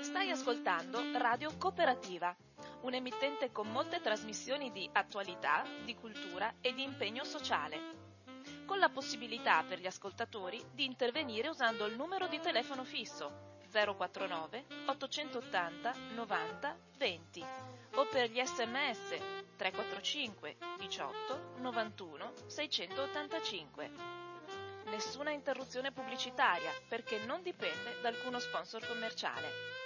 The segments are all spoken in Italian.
Stai ascoltando Radio Cooperativa, un emittente con molte trasmissioni di attualità, di cultura e di impegno sociale, con la possibilità per gli ascoltatori di intervenire usando il numero di telefono fisso 049 880 90 20 o per gli sms 345 18 91 685. Nessuna interruzione pubblicitaria perché non dipende da alcuno sponsor commerciale.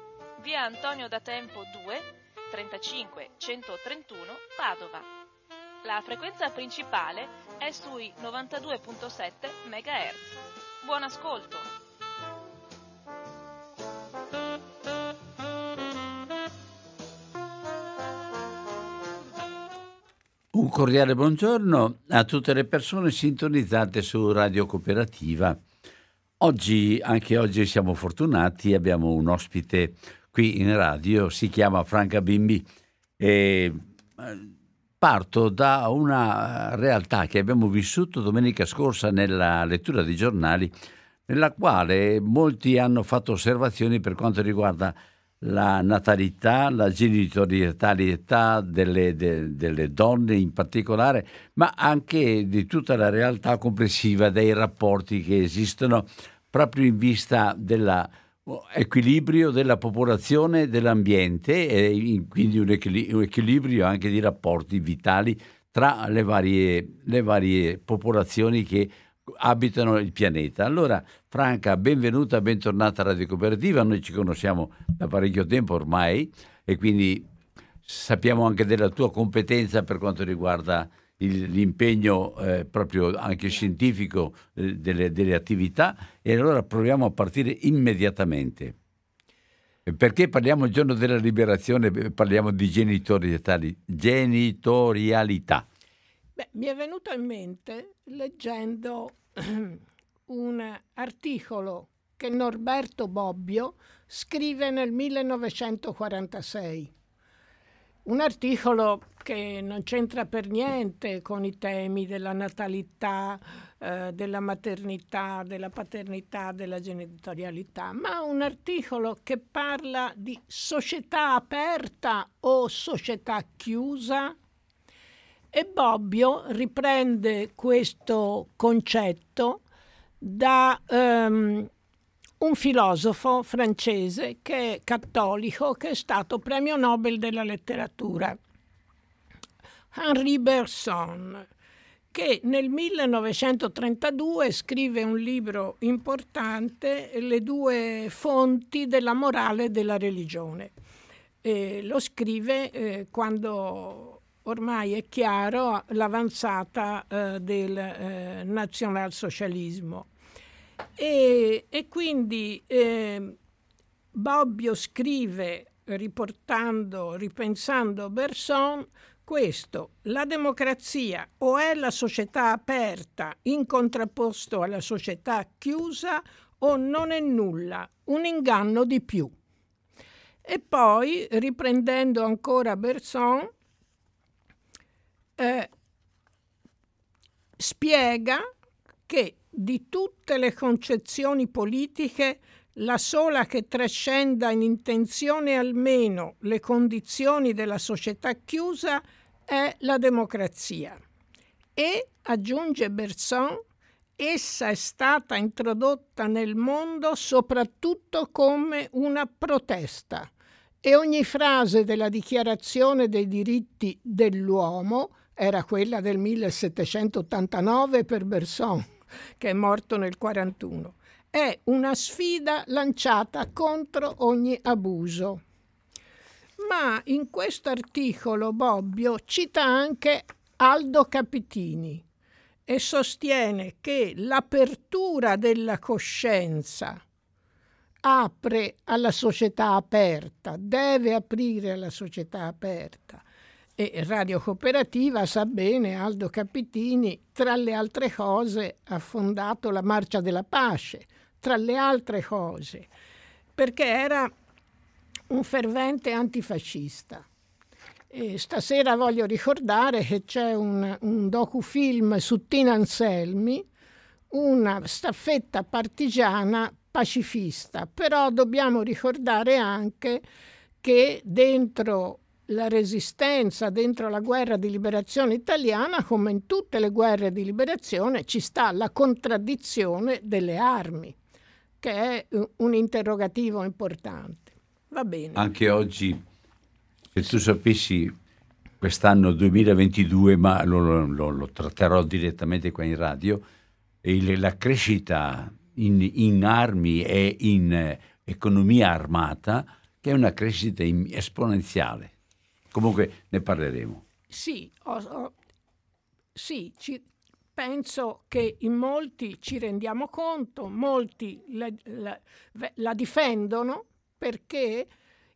via Antonio da Tempo 2, 35 131 Padova. La frequenza principale è sui 92.7 MHz. Buon ascolto! Un cordiale buongiorno a tutte le persone sintonizzate su Radio Cooperativa. Oggi, anche oggi siamo fortunati, abbiamo un ospite qui in radio, si chiama Franca Bimbi. E parto da una realtà che abbiamo vissuto domenica scorsa nella lettura dei giornali, nella quale molti hanno fatto osservazioni per quanto riguarda la natalità, la genitorialità delle, de, delle, donne in particolare, ma anche di tutta la realtà complessiva dei rapporti che esistono proprio in vista della equilibrio della popolazione e dell'ambiente e quindi un equilibrio anche di rapporti vitali tra le varie, le varie popolazioni che abitano il pianeta. Allora, Franca, benvenuta, bentornata a Radio Cooperativa. Noi ci conosciamo da parecchio tempo ormai e quindi sappiamo anche della tua competenza per quanto riguarda l'impegno eh, proprio anche scientifico eh, delle, delle, attività e allora proviamo a partire immediatamente. Perché parliamo il giorno della liberazione, parliamo di genitorialità. Beh, mi è venuto in mente leggendo un articolo che Norberto Bobbio scrive nel 1946 un articolo che non c'entra per niente con i temi della natalità, eh, della maternità, della paternità, della genitorialità, ma un articolo che parla di società aperta o società chiusa. E Bobbio riprende questo concetto da um, un filosofo francese che è cattolico, che è stato premio Nobel della letteratura, Henri Bergson, che nel 1932 scrive un libro importante, Le due fonti della morale e della religione. E lo scrive eh, quando ormai è chiaro l'avanzata eh, del eh, nazionalsocialismo. E, e quindi eh, Bobbio scrive, riportando, ripensando Berson, questo, la democrazia o è la società aperta in contrapposto alla società chiusa o non è nulla, un inganno di più. E poi, riprendendo ancora Berson, eh, spiega che di tutte le concezioni politiche, la sola che trascenda in intenzione almeno le condizioni della società chiusa è la democrazia. E, aggiunge Berson, essa è stata introdotta nel mondo soprattutto come una protesta e ogni frase della Dichiarazione dei diritti dell'uomo era quella del 1789 per Berson che è morto nel 1941, è una sfida lanciata contro ogni abuso. Ma in questo articolo Bobbio cita anche Aldo Capitini e sostiene che l'apertura della coscienza apre alla società aperta, deve aprire alla società aperta. E Radio Cooperativa sa bene, Aldo Capitini, tra le altre cose, ha fondato la Marcia della Pace, tra le altre cose, perché era un fervente antifascista. E stasera voglio ricordare che c'è un, un docufilm su Tina Anselmi, una staffetta partigiana pacifista, però dobbiamo ricordare anche che dentro la resistenza, dentro la guerra di liberazione italiana, come in tutte le guerre di liberazione, ci sta la contraddizione delle armi, che è un interrogativo importante. Va bene. Anche oggi, se tu sapessi, quest'anno 2022, ma lo, lo, lo tratterò direttamente qua in radio, la crescita in, in armi e in eh, economia armata, che è una crescita in, esponenziale. Comunque ne parleremo. Sì, ho, ho, sì ci, penso che in molti ci rendiamo conto, molti la, la, la difendono perché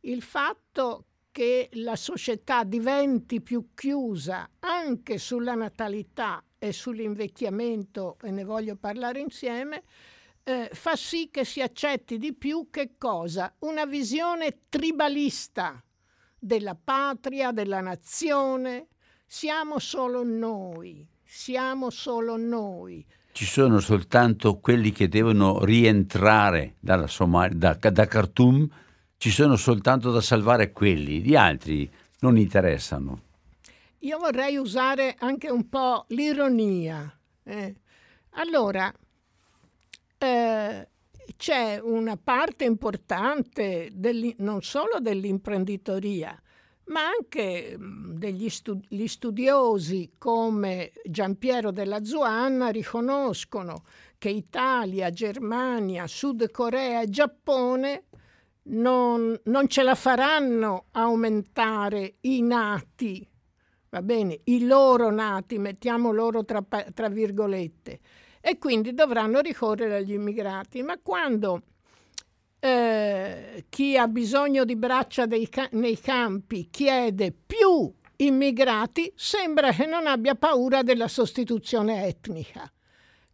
il fatto che la società diventi più chiusa anche sulla natalità e sull'invecchiamento, e ne voglio parlare insieme, eh, fa sì che si accetti di più che cosa? Una visione tribalista della patria, della nazione. Siamo solo noi, siamo solo noi. Ci sono soltanto quelli che devono rientrare Somali- da, da Khartoum, ci sono soltanto da salvare quelli, gli altri non interessano. Io vorrei usare anche un po' l'ironia. Eh. Allora, eh, c'è una parte importante non solo dell'imprenditoria, ma anche degli studi- studiosi come Giampiero della Zuanna riconoscono che Italia, Germania, Sud Corea e Giappone non, non ce la faranno aumentare i nati, va bene, i loro nati, mettiamo loro tra, tra virgolette e quindi dovranno ricorrere agli immigrati. Ma quando eh, chi ha bisogno di braccia ca- nei campi chiede più immigrati, sembra che non abbia paura della sostituzione etnica.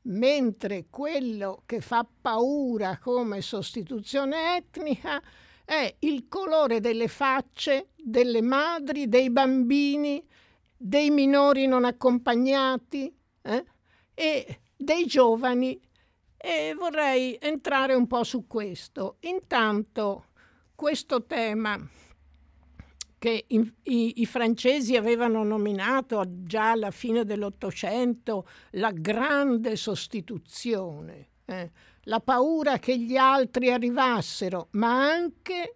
Mentre quello che fa paura come sostituzione etnica è il colore delle facce delle madri, dei bambini, dei minori non accompagnati eh? e dei giovani e vorrei entrare un po' su questo. Intanto questo tema che i, i, i, francesi avevano nominato già alla fine dell'Ottocento la grande sostituzione, eh? la paura che gli altri arrivassero, ma anche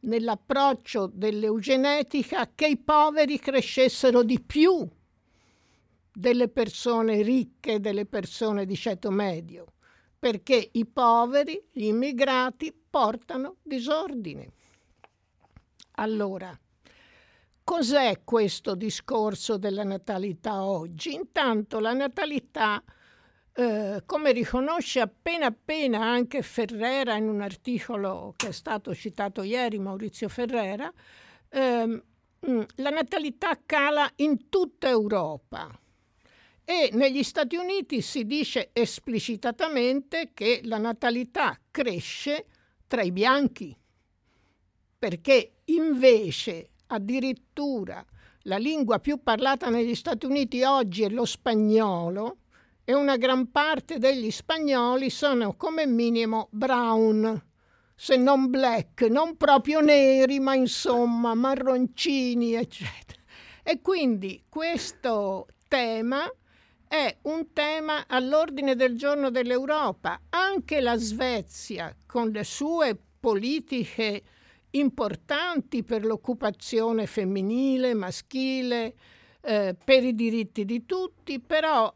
nell'approccio dell'eugenetica che i poveri crescessero di più delle persone ricche, delle persone di ceto medio, perché i poveri, gli immigrati, portano disordine. Allora, cos'è questo discorso della natalità oggi? Intanto la natalità, eh, come riconosce appena appena anche Ferrera in un articolo che è stato citato ieri, Maurizio Ferrera, eh, la natalità cala in tutta Europa e negli Stati Uniti si dice esplicitamente che la natalità cresce tra i bianchi, perché invece addirittura la lingua più parlata negli Stati Uniti oggi è lo spagnolo e una gran parte degli spagnoli sono come minimo brown, se non black, non proprio neri, ma insomma marroncini, eccetera. E quindi questo tema è un tema all'ordine del giorno dell'Europa. Anche la Svezia, con le sue politiche importanti per l'occupazione femminile, maschile, eh, per i diritti di tutti, però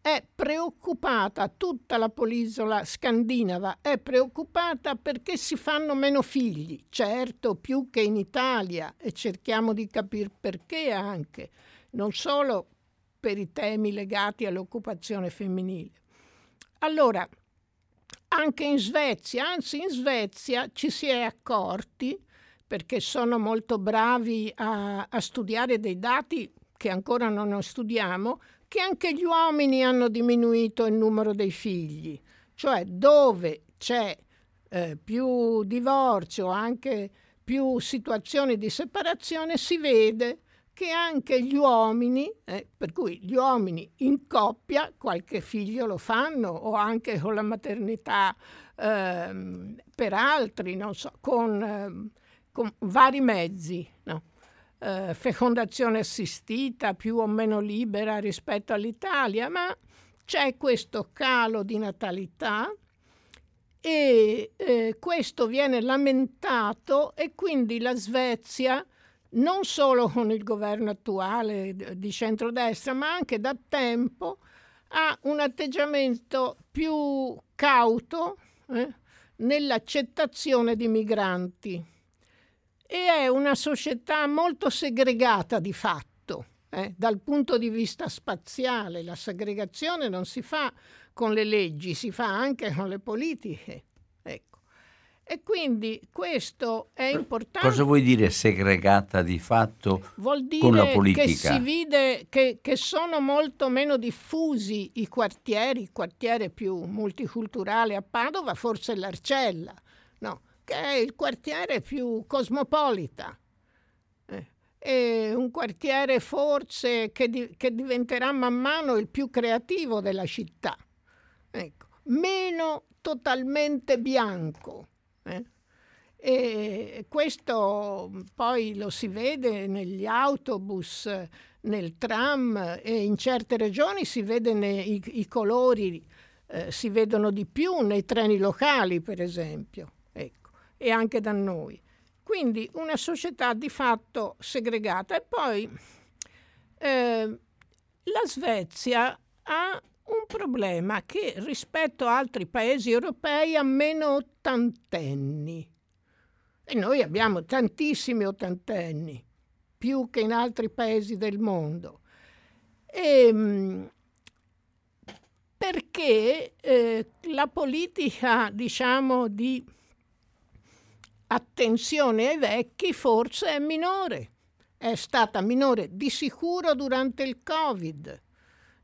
è preoccupata, tutta la penisola scandinava è preoccupata perché si fanno meno figli, certo più che in Italia e cerchiamo di capire perché anche, non solo per i temi legati all'occupazione femminile. Allora, anche in Svezia, anzi in Svezia ci si è accorti, perché sono molto bravi a, a studiare dei dati che ancora non studiamo, che anche gli uomini hanno diminuito il numero dei figli, cioè dove c'è eh, più divorzio, anche più situazioni di separazione, si vede che anche gli uomini, eh, per cui gli uomini in coppia qualche figlio lo fanno o anche con la maternità eh, per altri, non so, con, eh, con vari mezzi. No? eh, fecondazione assistita più o meno libera rispetto all'Italia, ma c'è questo calo di natalità e eh, questo viene lamentato e quindi la Svezia non solo con il governo attuale di centrodestra, ma anche da tempo ha un atteggiamento più cauto eh, nell'accettazione di migranti e è una società molto segregata di fatto. Eh? Dal punto di vista spaziale la segregazione non si fa con le leggi, si fa anche con le politiche. Ecco. E quindi questo è importante. Cosa vuoi dire segregata di fatto Vuol dire con la politica? che si vede che, che sono molto meno diffusi i quartieri, il quartiere più multiculturale a Padova, forse l'Arcella. No, che è il quartiere più cosmopolita. Eh, è un quartiere forse che, di, che, diventerà man mano il più creativo della città. Ecco. Meno totalmente bianco. Eh. E questo poi lo si vede negli autobus, nel tram e in certe regioni si vede nei, i, i colori, eh, si vedono di più nei treni locali, per esempio e anche da noi. Quindi una società di fatto segregata. E poi eh, la Svezia ha un problema che rispetto a altri paesi europei ha meno ottantenni. E noi abbiamo tantissimi ottantenni, più che in altri paesi del mondo. E, ehm, perché eh, la politica, diciamo, di attenzione ai vecchi forse è minore. È stata minore di sicuro durante il Covid,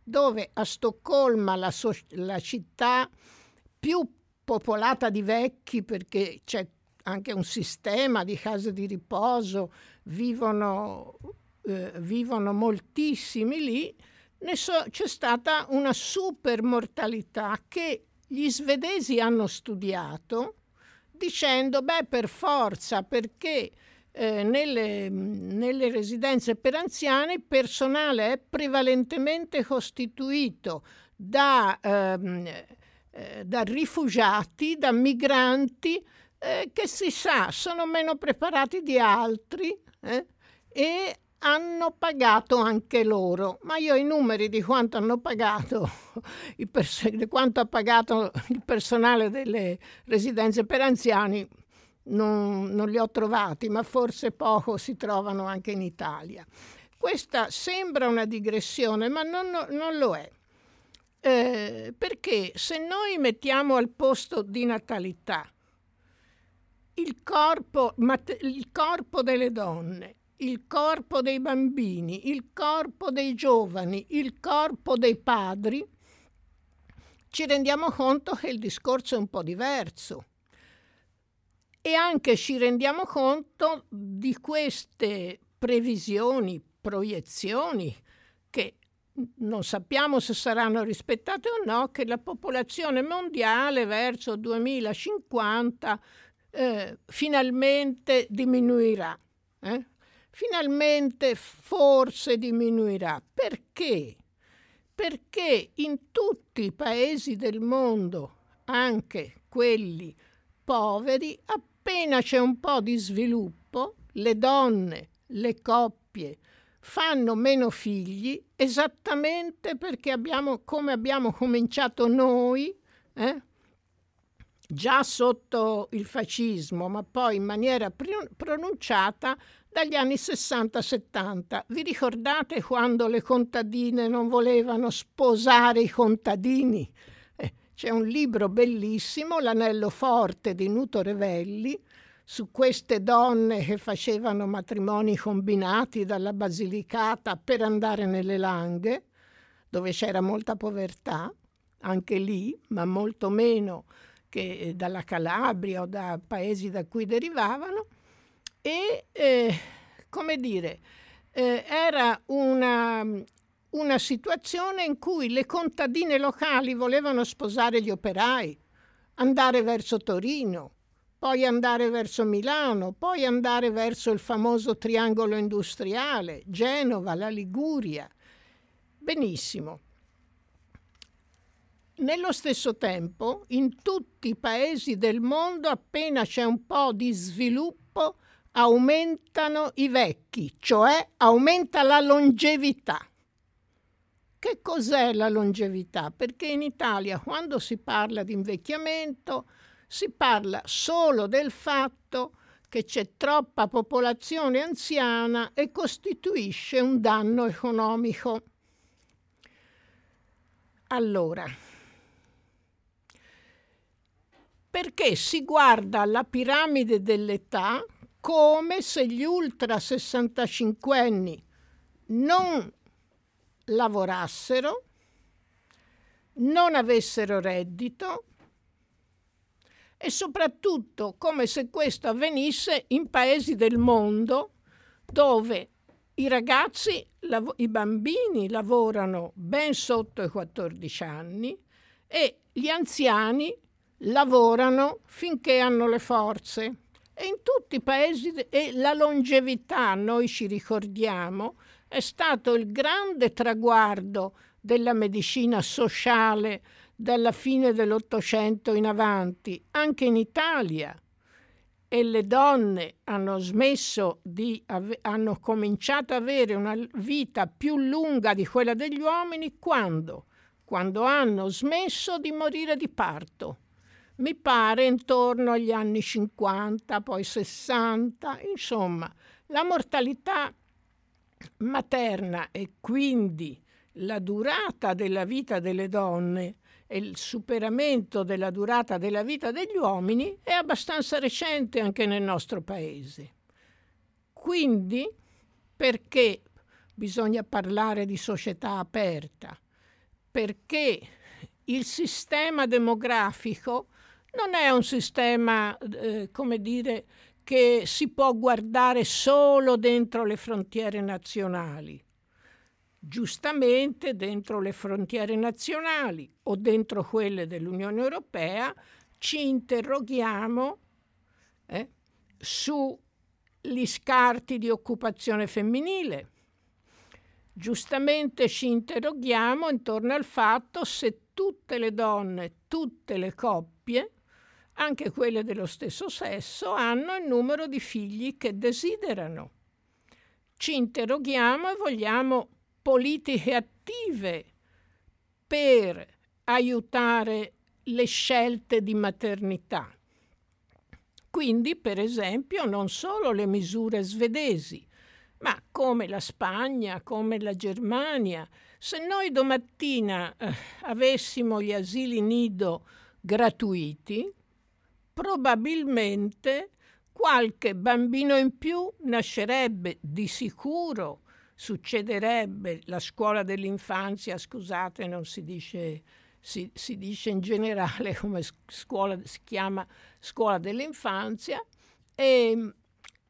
dove a Stoccolma, la, so- la città più popolata di vecchi, perché c'è anche un sistema di case di riposo, vivono, eh, vivono moltissimi lì, so- c'è stata una super mortalità che gli svedesi hanno studiato dicendo, beh, per forza, perché eh, nelle, nelle, residenze per anziani il personale è prevalentemente costituito da, ehm, eh, da rifugiati, da migranti eh, che si sa sono meno preparati di altri eh, e hanno pagato anche loro, ma io i numeri di quanto hanno pagato, pers- di quanto ha pagato il personale delle residenze per anziani non, non, li ho trovati, ma forse poco si trovano anche in Italia. Questa sembra una digressione, ma non, non lo è. Eh, perché se noi mettiamo al posto di natalità il corpo, il corpo delle donne il corpo dei bambini, il corpo dei giovani, il corpo dei padri, ci rendiamo conto che il discorso è un po' diverso. E anche ci rendiamo conto di queste previsioni, proiezioni, che non sappiamo se saranno rispettate o no, che la popolazione mondiale verso 2050 eh, finalmente diminuirà. Eh? finalmente forse diminuirà. Perché? Perché in tutti i paesi del mondo, anche quelli poveri, appena c'è un po' di sviluppo, le donne, le coppie fanno meno figli esattamente perché abbiamo, come abbiamo cominciato noi, eh? già sotto il fascismo, ma poi in maniera pronunciata dagli anni 60-70. Vi ricordate quando le contadine non volevano sposare i contadini? C'è un libro bellissimo, L'anello forte di Nuto Revelli, su queste donne che facevano matrimoni combinati dalla Basilicata per andare nelle Langhe, dove c'era molta povertà, anche lì, ma molto meno che eh, dalla Calabria o da paesi da cui derivavano, e eh, come dire, eh, era una, una situazione in cui le contadine locali volevano sposare gli operai, andare verso Torino, poi andare verso Milano, poi andare verso il famoso triangolo industriale, Genova, la Liguria. Benissimo. Nello stesso tempo, in tutti i paesi del mondo, appena c'è un po' di sviluppo, aumentano i vecchi, cioè aumenta la longevità. Che cos'è la longevità? Perché in Italia quando si parla di invecchiamento si parla solo del fatto che c'è troppa popolazione anziana e costituisce un danno economico. Allora, perché si guarda la piramide dell'età come se gli ultra 65 anni non lavorassero, non avessero reddito e soprattutto come se questo avvenisse in paesi del mondo dove i ragazzi, i bambini lavorano ben sotto i 14 anni e gli anziani lavorano finché hanno le forze. E in tutti i paesi e la longevità, noi ci ricordiamo, è stato il grande traguardo della medicina sociale dalla fine dell'Ottocento in avanti, anche in Italia. E le donne hanno smesso di ave- hanno cominciato ad avere una vita più lunga di quella degli uomini quando? Quando hanno smesso di morire di parto. Mi pare intorno agli anni 50, poi 60, insomma, la mortalità materna e quindi la durata della vita delle donne e il superamento della durata della vita degli uomini è abbastanza recente anche nel nostro paese. Quindi, perché bisogna parlare di società aperta? Perché il sistema demografico non è un sistema, eh, come dire, che si può guardare solo dentro le frontiere nazionali. Giustamente dentro le frontiere nazionali o dentro quelle dell'Unione Europea ci interroghiamo eh, sugli scarti di occupazione femminile. Giustamente ci interroghiamo intorno al fatto se tutte le donne, tutte le coppie anche quelle dello stesso sesso, hanno il numero di figli che desiderano. Ci interroghiamo e vogliamo politiche attive per aiutare le scelte di maternità. Quindi, per esempio, non solo le misure svedesi, ma come la Spagna, come la Germania. Se noi domattina eh, avessimo gli asili nido gratuiti, probabilmente qualche bambino in più nascerebbe di sicuro, succederebbe la scuola dell'infanzia, scusate, non si dice, si, si dice in generale come scuola, si chiama scuola dell'infanzia, e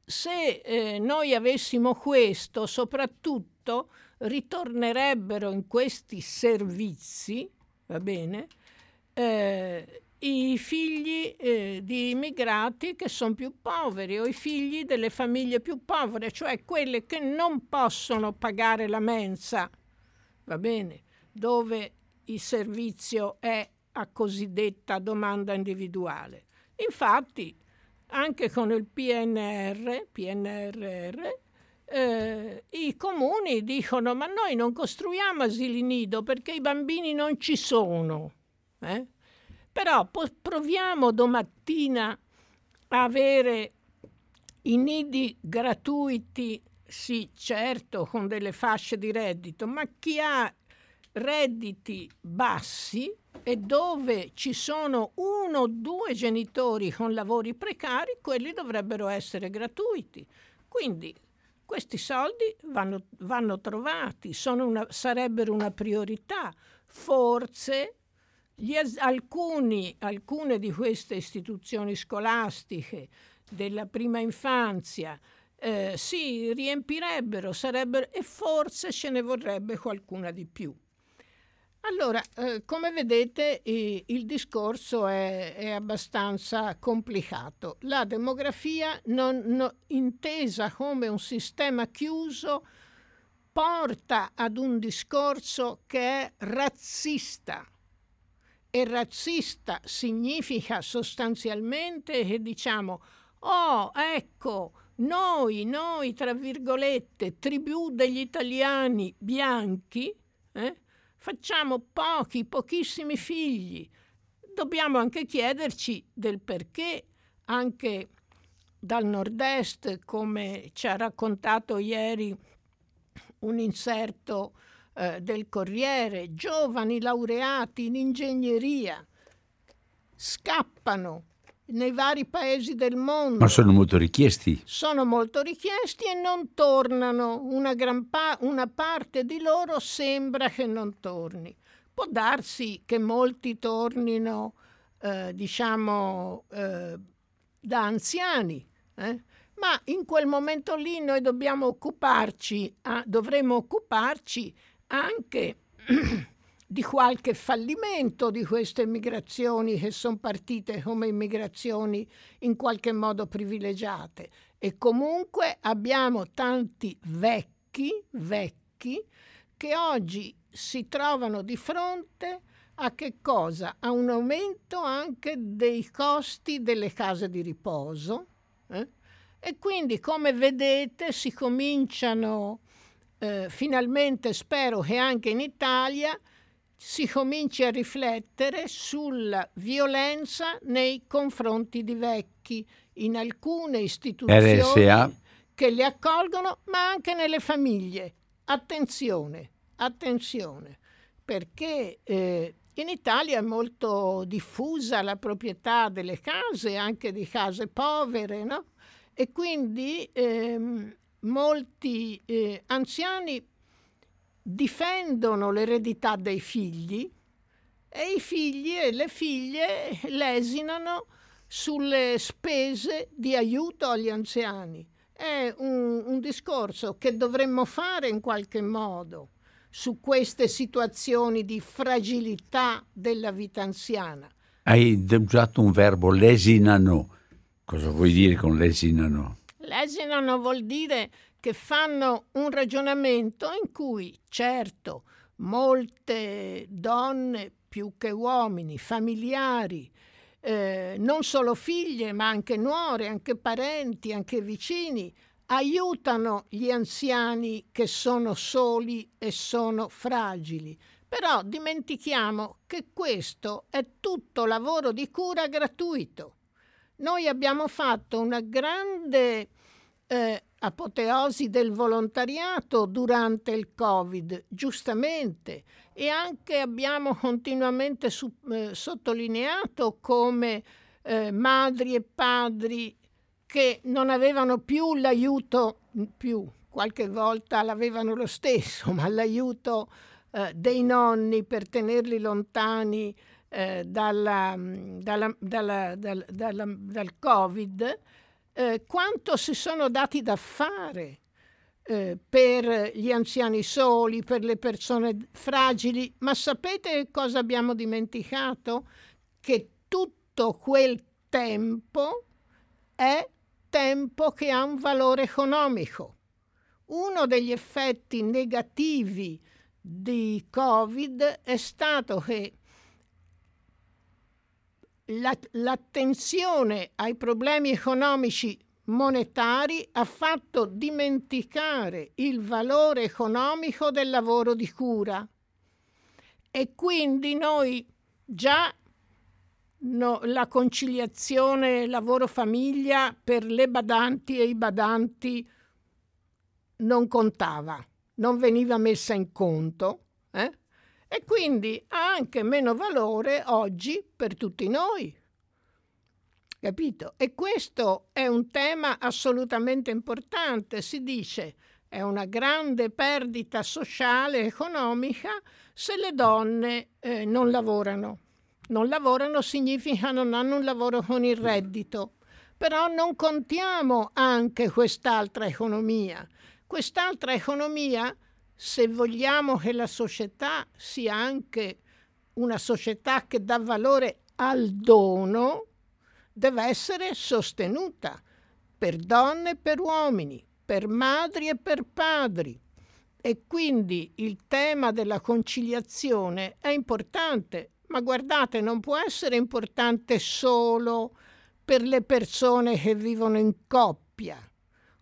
se eh, noi avessimo questo, soprattutto ritornerebbero in questi servizi, va bene, eh, i figli eh, di immigrati che sono più poveri o i figli delle famiglie più povere, cioè quelle che non possono pagare la mensa, va bene, dove il servizio è a cosiddetta domanda individuale. Infatti, anche con il PNR, PNRR eh, i comuni dicono ma noi non costruiamo asili nido perché i bambini non ci sono. Eh? Però proviamo domattina a avere i nidi gratuiti, sì certo con delle fasce di reddito, ma chi ha redditi bassi e dove ci sono uno o due genitori con lavori precari, quelli dovrebbero essere gratuiti. Quindi questi soldi vanno, vanno trovati, una, sarebbero una priorità. Forse gli, alcuni, alcune di queste istituzioni scolastiche della prima infanzia eh, si riempirebbero, sarebbero, e forse ce ne vorrebbe qualcuna di più. Allora, eh, come vedete eh, il discorso è, è, abbastanza complicato. La demografia, non, no, intesa come un sistema chiuso, porta ad un discorso che è razzista. E razzista significa sostanzialmente che diciamo, oh, ecco, noi, noi, tra virgolette, tribù degli italiani bianchi, eh, facciamo pochi, pochissimi figli. Dobbiamo anche chiederci del perché anche dal nord-est, come ci ha raccontato ieri un inserto eh, del Corriere, giovani laureati in ingegneria scappano nei vari paesi del mondo. Ma sono molto richiesti. Sono molto richiesti e non tornano. Una, pa- una parte di loro sembra che non torni. Può darsi che molti tornino, eh, diciamo, eh, da anziani, eh? ma in quel momento lì noi dobbiamo occuparci, ah, dovremo occuparci anche di qualche fallimento di queste migrazioni che sono partite come immigrazioni in qualche modo privilegiate e comunque abbiamo tanti vecchi, vecchi che oggi si trovano di fronte a che cosa? A un aumento anche dei costi delle case di riposo eh? e quindi come vedete si cominciano eh, finalmente, spero che anche in Italia, si cominci a riflettere sulla violenza nei confronti di vecchi in alcune istituzioni RSA. che li accolgono, ma anche nelle famiglie. Attenzione, attenzione, perché eh, in Italia è molto diffusa la proprietà delle case, anche di case povere, no? E quindi ehm, molti eh, anziani difendono l'eredità dei figli e i figli e le figlie lesinano sulle spese di aiuto agli anziani. È un, un discorso che dovremmo fare in qualche modo su queste situazioni di fragilità della vita anziana. Hai usato un verbo lesinano. Cosa vuoi dire con lesinano? Lesinano vuol dire che fanno un ragionamento in cui, certo, molte donne più che uomini, familiari, eh, non solo figlie, ma anche nuore, anche parenti, anche vicini, aiutano gli anziani che sono soli e sono fragili. Però dimentichiamo che questo è tutto lavoro di cura gratuito. Noi abbiamo fatto una grande eh, apoteosi del volontariato durante il Covid, giustamente, e anche abbiamo continuamente su, eh, sottolineato come eh, madri e padri che non avevano più l'aiuto, più, qualche volta l'avevano lo stesso, ma l'aiuto eh, dei nonni per tenerli lontani eh, dalla, dalla, dalla, dal Covid, eh, quanto si sono dati da fare eh, per gli anziani soli, per le persone fragili, ma sapete cosa abbiamo dimenticato? Che tutto quel tempo è tempo che ha un valore economico. Uno degli effetti negativi di Covid è stato che l'attenzione ai problemi economici monetari ha fatto dimenticare il valore economico del lavoro di cura e quindi noi già no, la conciliazione lavoro-famiglia per le badanti e i badanti non contava, non veniva messa in conto eh? E quindi ha anche meno valore oggi per tutti noi. Capito? E questo è un tema assolutamente importante. Si dice è una grande perdita sociale e economica se le donne eh, non lavorano. Non lavorano significa non hanno un lavoro con il reddito. Però non contiamo anche quest'altra economia. Quest'altra economia, se vogliamo che la società sia anche una società che dà valore al dono, deve essere sostenuta per donne e per uomini, per madri e per padri. E quindi il tema della conciliazione è importante, ma guardate, non può essere importante solo per le persone che vivono in coppia.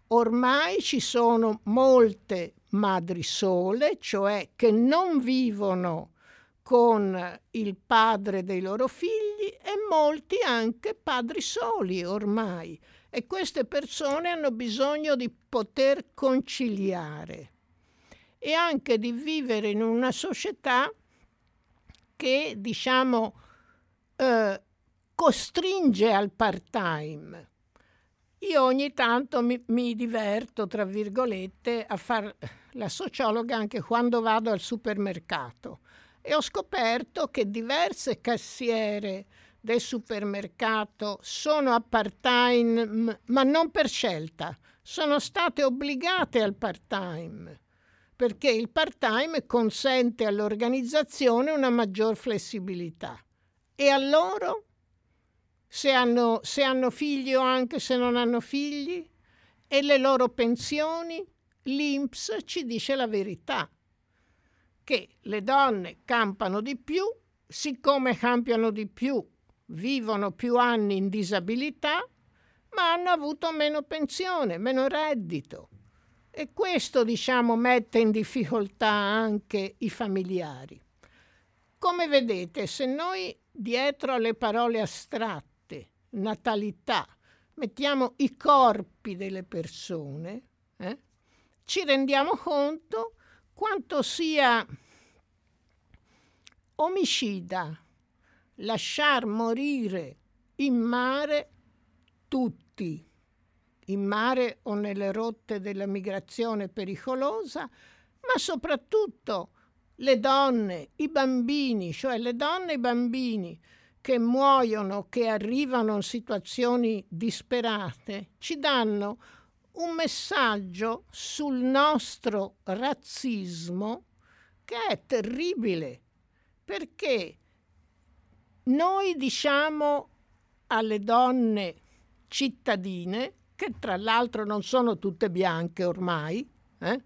Ormai ci sono molte madri sole, cioè che non vivono con il padre dei loro figli e molti anche padri soli ormai. E queste persone hanno bisogno di poter conciliare e anche di vivere in una società che, diciamo, eh, costringe al part-time. Io ogni tanto mi, mi diverto, tra virgolette, a fare la sociologa anche quando vado al supermercato e ho scoperto che diverse cassiere del supermercato sono a part-time, ma non per scelta, sono state obbligate al part-time, perché il part-time consente all'organizzazione una maggior flessibilità. E a loro, se hanno, se hanno figli o anche se non hanno figli, e le loro pensioni, l'INPS ci dice la verità che le donne campano di più, siccome campiano di più, vivono più anni in disabilità, ma hanno avuto meno pensione, meno reddito. E questo, diciamo, mette in difficoltà anche i familiari. Come vedete, se noi dietro alle parole astratte, natalità, mettiamo i corpi delle persone, eh, ci rendiamo conto quanto sia omicida lasciar morire in mare tutti, in mare o nelle rotte della migrazione pericolosa, ma soprattutto le donne, i bambini, cioè le donne e i bambini che muoiono, che arrivano in situazioni disperate, ci danno un messaggio sul nostro razzismo che è terribile, perché noi diciamo alle donne cittadine, che tra l'altro non sono tutte bianche ormai, eh?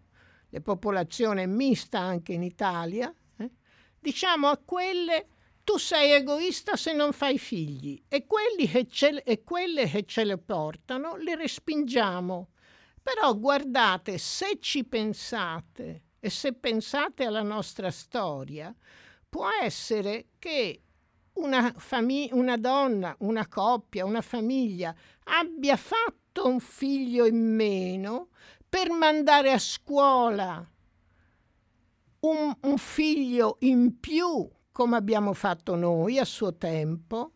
la popolazione è mista anche in Italia, eh? diciamo a quelle tu sei egoista se non fai figli e, che ce, e quelle che ce le portano le respingiamo però guardate, se ci pensate e se pensate alla nostra storia, può essere che una, famig- una donna, una coppia, una famiglia abbia fatto un figlio in meno per mandare a scuola un, un figlio in più, come abbiamo fatto noi a suo tempo,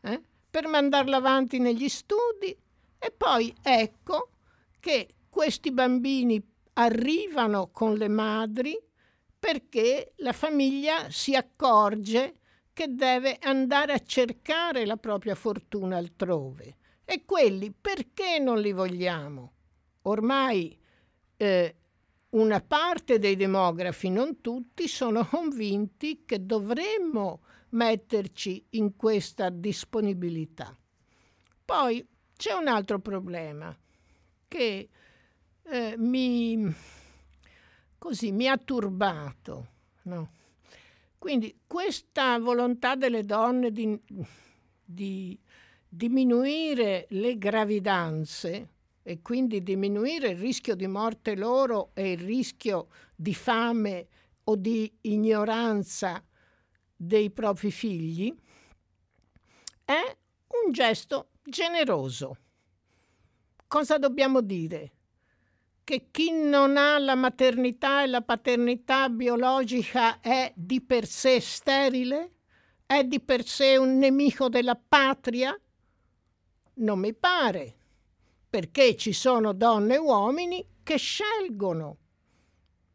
eh? per mandarlo avanti negli studi e poi ecco che questi bambini arrivano con le madri perché la famiglia si accorge che deve andare a cercare la propria fortuna altrove. E quelli perché non li vogliamo? Ormai eh, una parte dei demografi, non tutti, sono convinti che dovremmo metterci in questa disponibilità. Poi c'è un altro problema che eh, mi, così, mi ha turbato. No? Quindi questa volontà delle donne di, di diminuire le gravidanze e quindi diminuire il rischio di morte loro e il rischio di fame o di ignoranza dei propri figli, è un gesto generoso. Cosa dobbiamo dire? Che chi non ha la maternità e la paternità biologica è di per sé sterile? È di per sé un nemico della patria? Non mi pare, perché ci sono donne e uomini che scelgono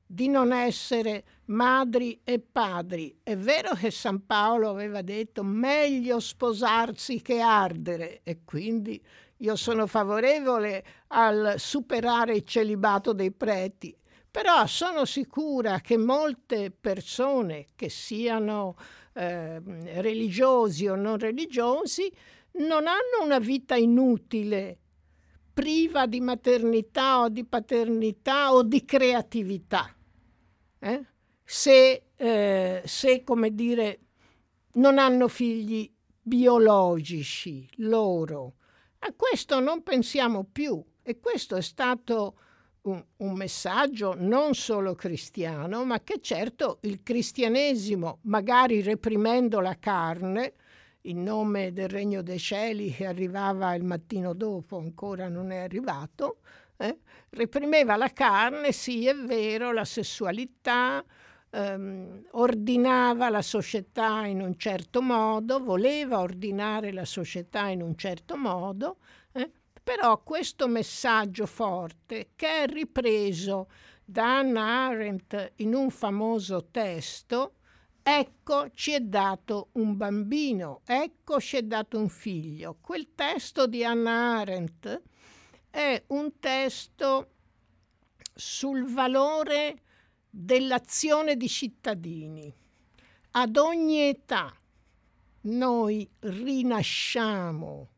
di non essere madri e padri. È vero che San Paolo aveva detto meglio sposarsi che ardere e quindi io sono favorevole al superare il celibato dei preti, però sono sicura che molte persone, che siano eh, religiosi o non religiosi, non hanno una vita inutile, priva di maternità o di paternità o di creatività. Eh? Se, eh, se, come dire, non hanno figli biologici loro. A questo non pensiamo più e questo è stato un, un, messaggio non solo cristiano, ma che certo il cristianesimo, magari reprimendo la carne, in nome del regno dei cieli che arrivava il mattino dopo, ancora non è arrivato, eh? reprimeva la carne, sì è vero, la sessualità, ehm, ordinava la società in un certo modo, voleva ordinare la società in un certo modo, eh? però questo messaggio forte che è ripreso da Hannah Arendt in un famoso testo, ecco ci è dato un bambino, ecco ci è dato un figlio. Quel testo di Hannah Arendt è un testo sul valore dell'azione di cittadini. Ad ogni età noi rinasciamo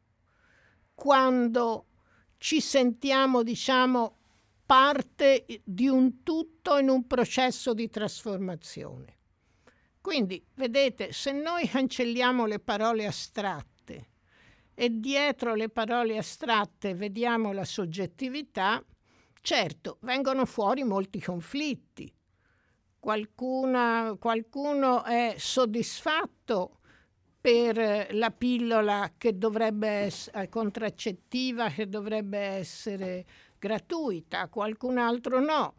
quando ci sentiamo, diciamo, parte di un tutto in un processo di trasformazione. Quindi, vedete, se noi cancelliamo le parole astratte e dietro le parole astratte vediamo la soggettività, certo, vengono fuori molti conflitti, Qualcuna, qualcuno è soddisfatto per la pillola che dovrebbe essere eh, contraccettiva, che dovrebbe essere gratuita, qualcun altro no.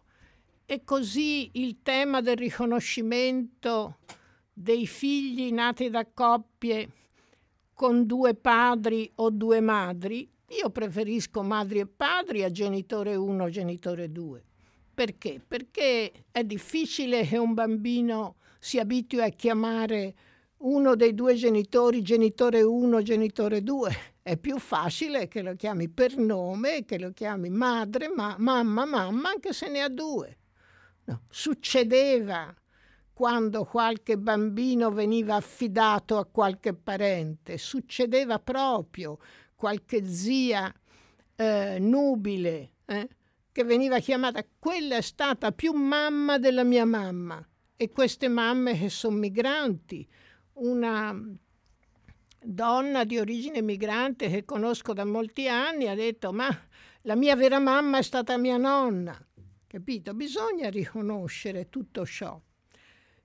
E così il tema del riconoscimento dei figli nati da coppie con due padri o due madri, io preferisco madri e padri a genitore 1, genitore 2. Perché? Perché è difficile che un bambino si abitui a chiamare uno dei due genitori genitore 1, genitore 2. È più facile che lo chiami per nome, che lo chiami madre, ma, mamma, mamma, anche se ne ha due. No. Succedeva quando qualche bambino veniva affidato a qualche parente, succedeva proprio qualche zia eh, nubile. Eh? Che veniva chiamata, quella è stata più mamma della mia mamma. E queste mamme che sono migranti, una donna di origine migrante che conosco da molti anni ha detto ma la mia vera mamma è stata mia nonna, capito? Bisogna riconoscere tutto ciò.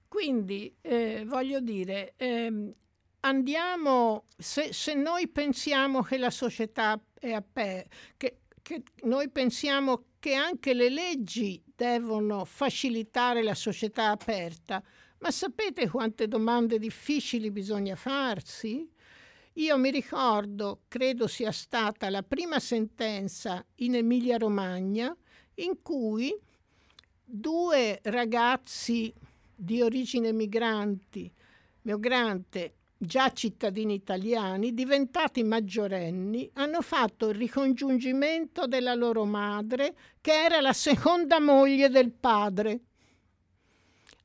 Quindi eh, voglio dire, eh, andiamo, se, se, noi pensiamo che la società è aperta, che, che noi pensiamo che anche le leggi devono facilitare la società aperta, ma sapete quante domande difficili bisogna farsi? Io mi ricordo, credo sia stata la prima sentenza in Emilia-Romagna in cui due ragazzi di origine migranti, migrante già cittadini italiani, diventati maggiorenni, hanno fatto il ricongiungimento della loro madre, che era la seconda moglie del padre.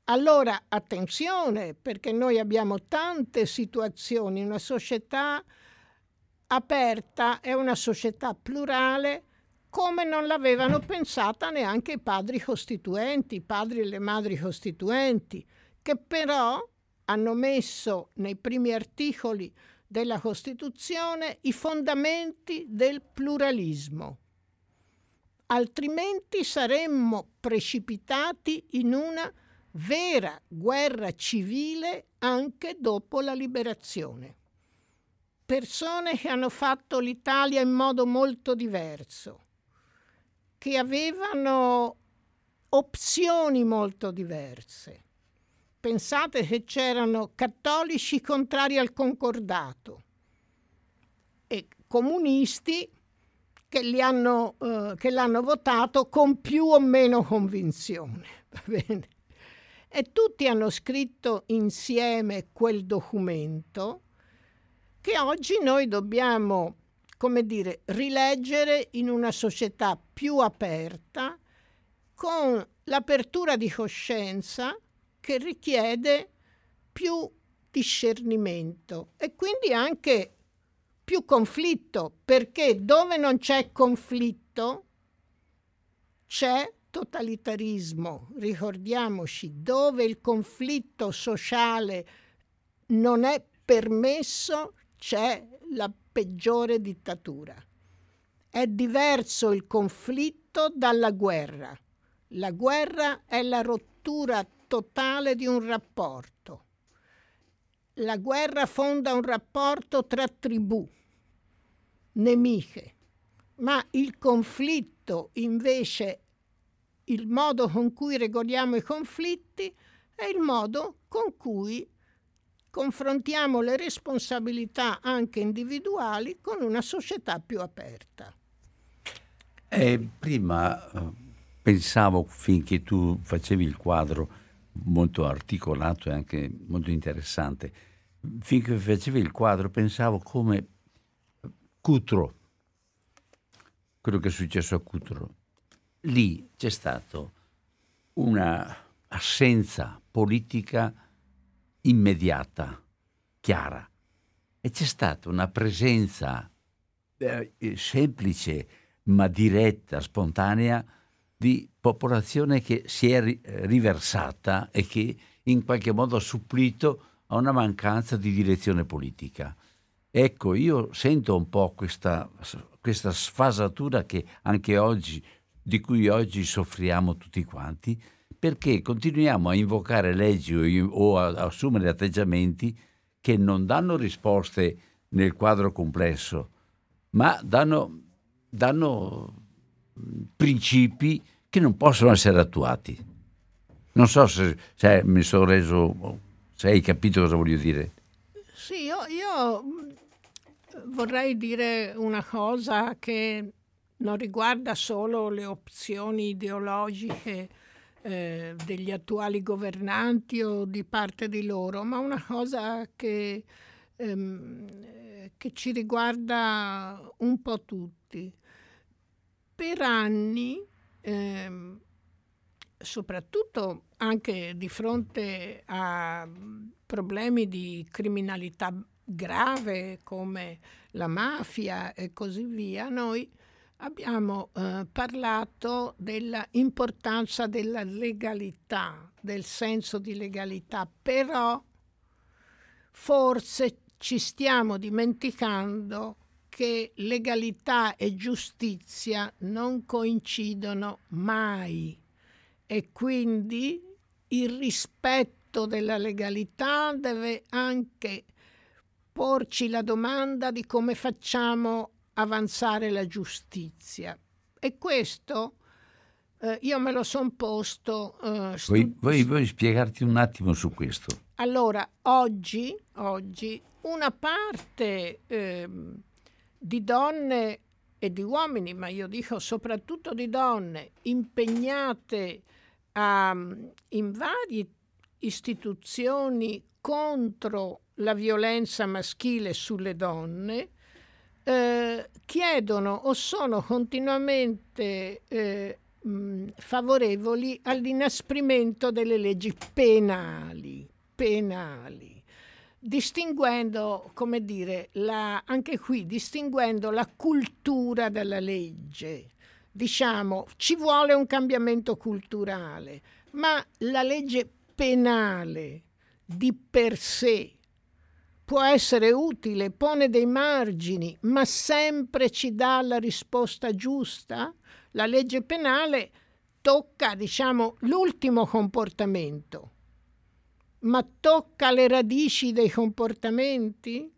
Allora, attenzione, perché noi abbiamo tante situazioni, una società aperta è una società plurale come non l'avevano pensata neanche i padri costituenti, i padri e le madri costituenti, che però hanno messo nei primi articoli della Costituzione i fondamenti del pluralismo. altrimenti saremmo precipitati in una vera guerra civile anche dopo la liberazione. Persone che hanno fatto l'Italia in modo molto diverso, che avevano opzioni molto diverse. Pensate che c'erano cattolici contrari al concordato e comunisti che, hanno, eh, che l'hanno votato con più o meno convinzione. E tutti hanno scritto insieme quel documento che oggi noi dobbiamo, come dire, rileggere in una società più aperta, con l'apertura di coscienza che richiede più discernimento e quindi anche più conflitto, perché dove non c'è conflitto c'è totalitarismo. Ricordiamoci, dove il conflitto sociale non è permesso c'è la peggiore dittatura. È diverso il conflitto dalla guerra. La guerra è la rottura totale di un rapporto. La guerra fonda un rapporto tra tribù nemiche, ma il conflitto invece, il modo con cui regoliamo i conflitti è il modo con cui confrontiamo le responsabilità anche individuali con una società più aperta. Eh, prima eh, pensavo, finché tu facevi il quadro molto articolato e anche molto interessante, finché facevi il quadro pensavo come Cutro, quello che è successo a Cutro, lì c'è stata una assenza politica immediata, chiara, e c'è stata una presenza eh, semplice ma diretta, spontanea, di popolazione che si è ri- riversata e che in qualche modo ha supplito a una mancanza di direzione politica. Ecco, io sento un po' questa, questa sfasatura oggi, di cui oggi soffriamo tutti quanti, perché continuiamo a invocare leggi o, a assumere atteggiamenti che non danno risposte nel quadro complesso, ma danno, danno principi che non possono essere attuati. Non so se, se mi sono reso, se hai capito cosa voglio dire. Sì, io, io vorrei dire una cosa che non riguarda solo le opzioni ideologiche eh, degli attuali governanti o di parte di loro, ma una cosa che, ehm, che ci riguarda un po' tutti. Per anni, ehm, soprattutto anche di fronte a problemi di criminalità grave come la mafia e così via, noi abbiamo eh, parlato dell'importanza della legalità, del senso di legalità, però forse ci stiamo dimenticando che legalità e giustizia non coincidono mai e quindi il rispetto della legalità deve anche porci la domanda di come facciamo avanzare la giustizia. E questo eh, io me lo sono posto. Eh, stu- vuoi, vuoi, vuoi, spiegarti un attimo su questo? Allora, oggi, oggi una parte eh, di donne e di uomini, ma io dico soprattutto di donne, impegnate a, in varie istituzioni contro la violenza maschile sulle donne, eh, chiedono o sono continuamente eh, mh, favorevoli all'inasprimento delle leggi penali, penali, distinguendo, come dire, la, anche qui distinguendo la cultura dalla legge. Diciamo, ci vuole un cambiamento culturale, ma la legge penale di per sé può essere utile, pone dei margini, ma sempre ci dà la risposta giusta? la legge penale tocca, diciamo, l'ultimo comportamento, ma tocca le radici dei comportamenti?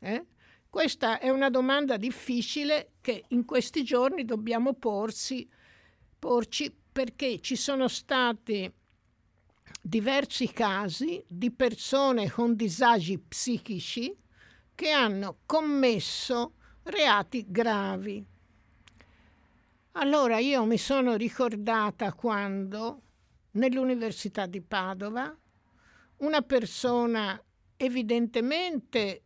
Eh? Questa è una domanda difficile che in questi giorni dobbiamo porsi, porci perché ci sono stati diversi casi di persone con disagi psichici che hanno commesso reati gravi. Allora io mi sono ricordata quando nell'Università di Padova una persona evidentemente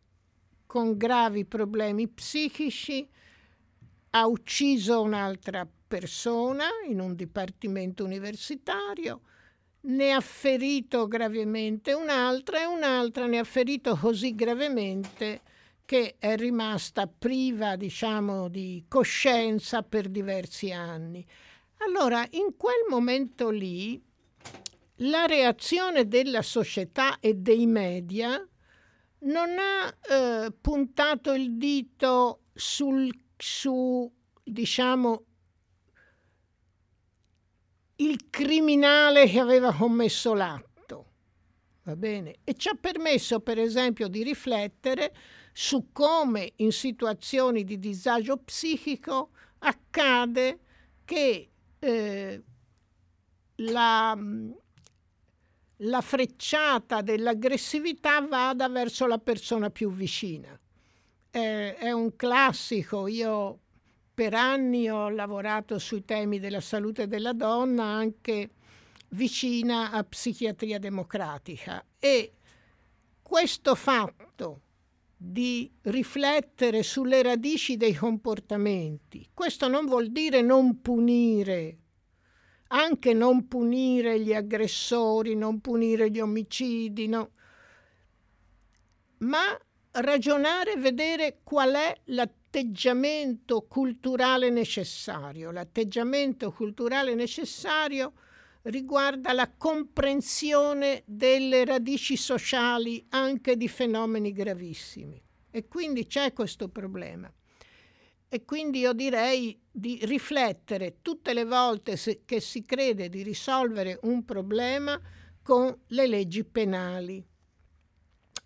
con gravi problemi psichici ha ucciso un'altra persona in un dipartimento universitario ne ha ferito gravemente un'altra e un'altra ne ha ferito così gravemente che è rimasta priva, diciamo, di coscienza per diversi anni. Allora, in quel momento lì, la reazione della società e dei media non ha eh, puntato il dito sul, su, diciamo, il criminale che aveva commesso l'atto. Va bene? E ci ha permesso, per esempio, di riflettere su come in situazioni di disagio psichico accade che eh, la, la frecciata dell'aggressività vada verso la persona più vicina. Eh, è un classico, io per anni ho lavorato sui temi della salute della donna anche vicina a psichiatria democratica e questo fatto di riflettere sulle radici dei comportamenti, questo non vuol dire non punire, anche non punire gli aggressori, non punire gli omicidi, no? ma ragionare e vedere qual è la l'atteggiamento culturale necessario. L'atteggiamento culturale necessario riguarda la comprensione delle radici sociali anche di fenomeni gravissimi. E quindi c'è questo problema. E quindi io direi di riflettere tutte le volte che si crede di risolvere un problema con le leggi penali.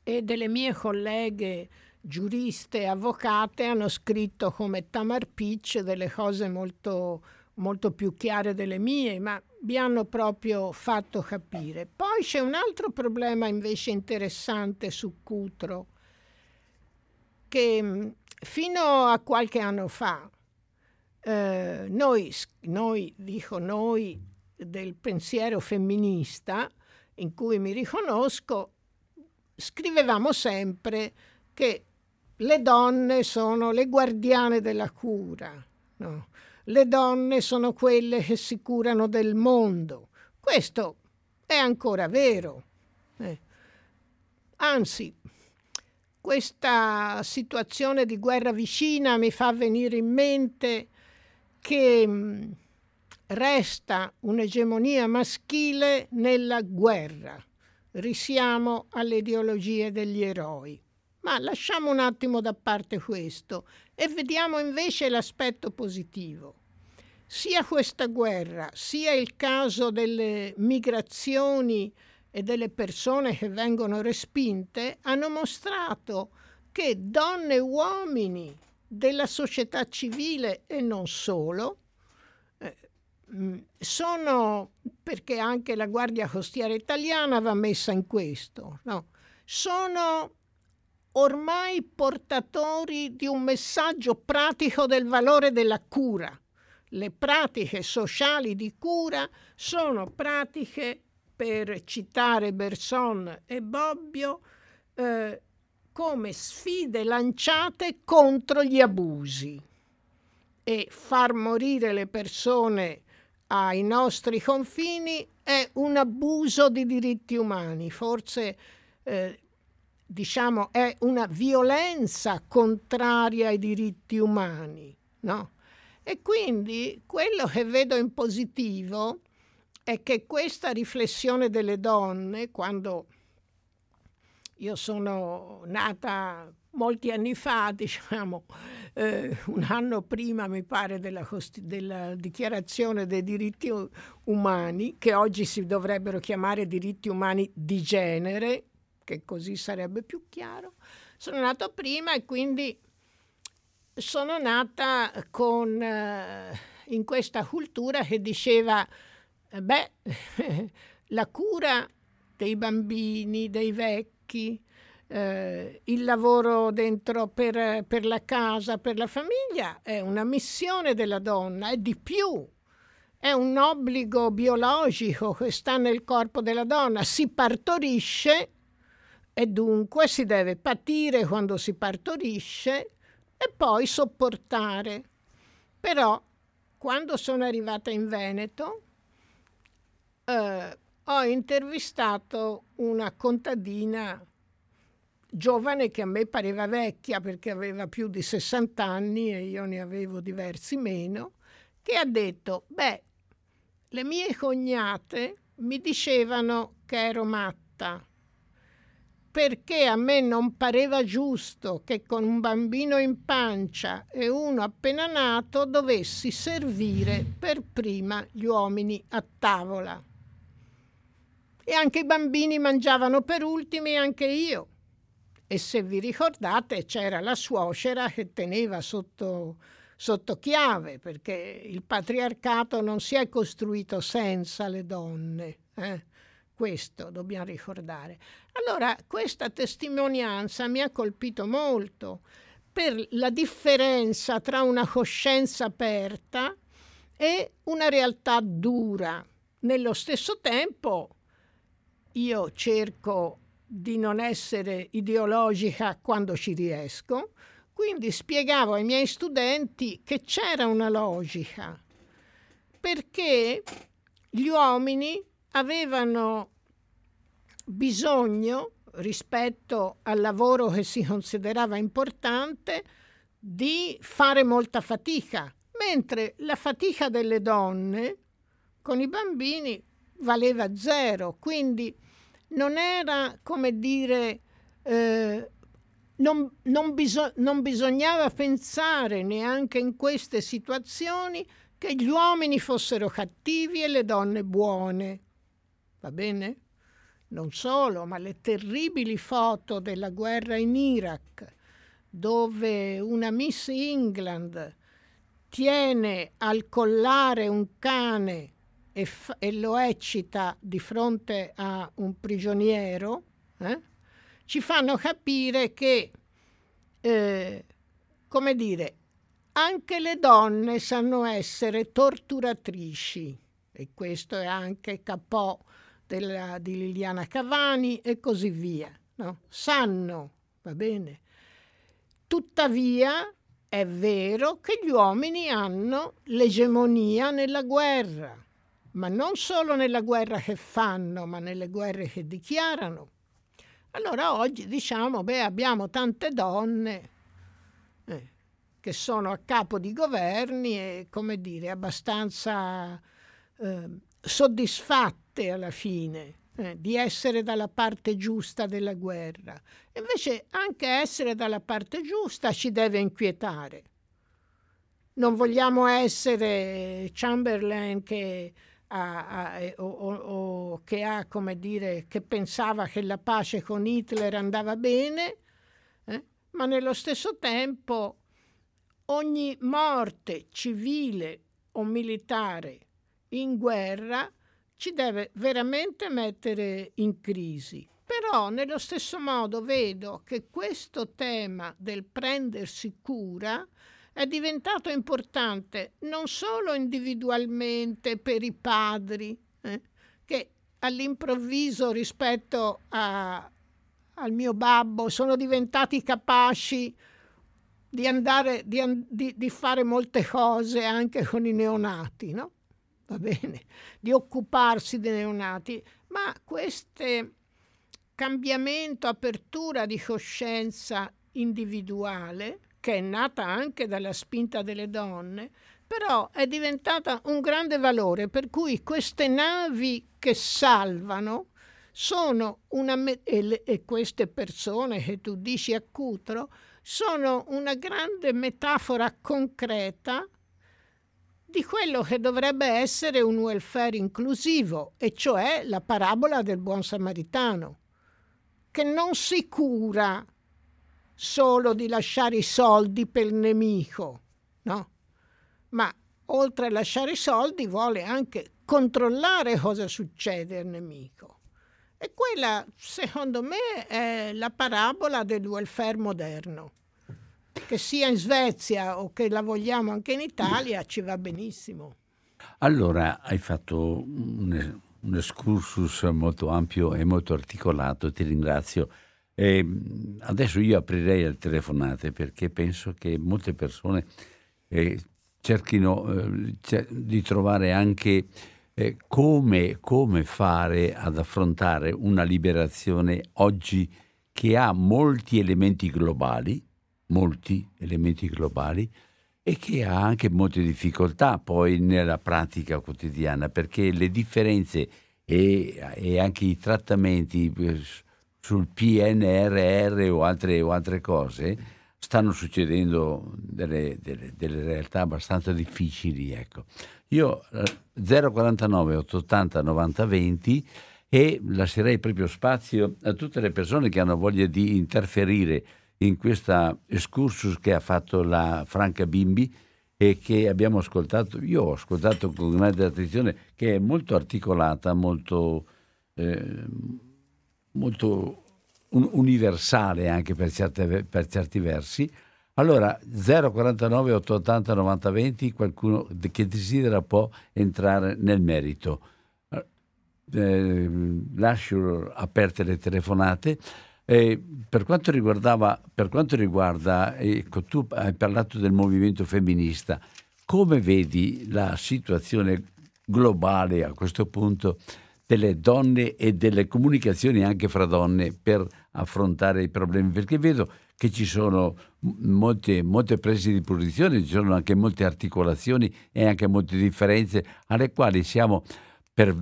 E delle mie colleghe giuriste e avvocate hanno scritto come Tamar Pitch delle cose molto, molto più chiare delle mie, ma vi hanno proprio fatto capire. Poi c'è un altro problema invece interessante su Cutro, che mm, fino a qualche anno fa eh, noi, noi, dico noi, del pensiero femminista, in cui mi riconosco, scrivevamo sempre che le donne sono le guardiane della cura, no? le donne sono quelle che si curano del mondo. Questo è ancora vero. Eh. Anzi, questa situazione di guerra vicina mi fa venire in mente che mm, resta un'egemonia maschile nella guerra. Risiamo alle ideologie degli eroi. Ma lasciamo un attimo da parte questo e vediamo invece l'aspetto positivo. Sia questa guerra, sia il caso delle migrazioni e delle persone che vengono respinte hanno mostrato che donne e uomini della società civile e non solo eh, mm, sono, perché anche la Guardia Costiera italiana va messa in questo, no? sono ormai portatori di un messaggio pratico del valore della cura. Le pratiche sociali di cura sono pratiche, per citare Berson e Bobbio, eh, come sfide lanciate contro gli abusi e far morire le persone ai nostri confini è un abuso di diritti umani. Forse eh, diciamo, è una violenza contraria ai diritti umani, no? E quindi quello che vedo in positivo è che questa riflessione delle donne, quando io sono nata molti anni fa, diciamo, eh, un anno prima, mi pare, della, della, dichiarazione dei diritti umani, che oggi si dovrebbero chiamare diritti umani di genere, che così sarebbe più chiaro. Sono nato prima e quindi sono nata con, eh, in questa cultura che diceva, beh, la cura dei bambini, dei vecchi, eh, il lavoro dentro per, per la casa, per la famiglia è una missione della donna, è di più, è un obbligo biologico che sta nel corpo della donna, si partorisce e dunque si deve patire quando si partorisce e poi sopportare. Però quando sono arrivata in Veneto eh, ho intervistato una contadina giovane che a me pareva vecchia perché aveva più di 60 anni e io ne avevo diversi meno, che ha detto, beh, le mie cognate mi dicevano che ero matta perché a me non pareva giusto che con un bambino in pancia e uno appena nato dovessi servire per prima gli uomini a tavola. E anche i bambini mangiavano per ultimi, anche io. E se vi ricordate c'era la suocera che teneva sotto, sotto chiave, perché il patriarcato non si è costruito senza le donne. Eh? Questo dobbiamo ricordare. Allora, questa testimonianza mi ha colpito molto per la differenza tra una coscienza aperta e una realtà dura. Nello stesso tempo io cerco di non essere ideologica quando ci riesco, quindi spiegavo ai miei studenti che c'era una logica, perché gli uomini avevano bisogno, rispetto al lavoro che si considerava importante, di fare molta fatica, mentre la fatica delle donne con i bambini valeva zero, quindi non era come dire, eh, non, non, biso- non bisognava pensare neanche in queste situazioni che gli uomini fossero cattivi e le donne buone. Va bene? Non solo, ma le terribili foto della guerra in Iraq, dove una Miss England tiene al collare un cane e, f- e lo eccita di fronte a un prigioniero, eh? ci fanno capire che, eh, come dire, anche le donne sanno essere torturatrici e questo è anche capò della, di Liliana Cavani e così via. No? Sanno, va bene. Tuttavia è vero che gli uomini hanno l'egemonia nella guerra ma non solo nella guerra che fanno, ma nelle guerre che dichiarano. Allora oggi diciamo, beh, abbiamo tante donne eh, che sono a capo di governi e, come dire, abbastanza eh, soddisfatte alla fine eh, di essere dalla parte giusta della guerra. Invece anche essere dalla parte giusta ci deve inquietare. Non vogliamo essere Chamberlain che a, a, o, o, che ha, come dire, che pensava che la pace con Hitler andava bene, eh? ma nello stesso tempo ogni morte civile o militare in guerra ci deve veramente mettere in crisi. Però nello stesso modo vedo che questo tema del prendersi cura è diventato importante non solo individualmente per i padri, eh, che all'improvviso rispetto a, al mio babbo sono diventati capaci di, andare, di, di, di fare molte cose anche con i neonati, no? Va bene, di occuparsi dei neonati, ma questo cambiamento, apertura di coscienza individuale che è nata anche dalla spinta delle donne, però è diventata un grande valore, per cui queste navi che salvano sono una me- e, e queste persone che tu dici a Cutro sono una grande metafora concreta di quello che dovrebbe essere un welfare inclusivo, e cioè la parabola del buon samaritano, che non si cura solo di lasciare i soldi per il nemico, no? Ma oltre a lasciare i soldi vuole anche controllare cosa succede al nemico. E quella, secondo me, è la parabola del welfare moderno. Che sia in Svezia o che la vogliamo anche in Italia, ci va benissimo. Allora, hai fatto un, un excursus molto ampio e molto articolato, ti ringrazio. E adesso io aprirei le telefonate perché penso che molte persone eh, cerchino eh, di trovare anche eh, come, come fare ad affrontare una liberazione oggi che ha molti elementi globali, molti elementi globali, e che ha anche molte difficoltà poi nella pratica quotidiana, perché le differenze e, e anche i trattamenti eh, sul PNRR o altre, o altre cose stanno succedendo delle, delle, delle realtà abbastanza difficili. Ecco. Io 049 880 90 20 e lascerei proprio spazio a tutte le persone che hanno voglia di interferire in questa excursus che ha fatto la Franca Bimbi e che abbiamo ascoltato, io ho ascoltato con grande attenzione, che è molto articolata, molto, eh, molto un, universale anche per, certe, per certi versi, allora 049 880 90 20, qualcuno che desidera può entrare nel merito. Eh, lascio aperte le telefonate. Eh, per, quanto per, quanto riguarda, ecco, tu hai parlato del movimento femminista, come vedi la situazione globale a questo punto delle donne e delle comunicazioni anche fra donne per affrontare i problemi? Perché vedo che ci sono molte, molte prese di posizione, ci sono anche molte articolazioni e anche molte differenze alle quali siamo per,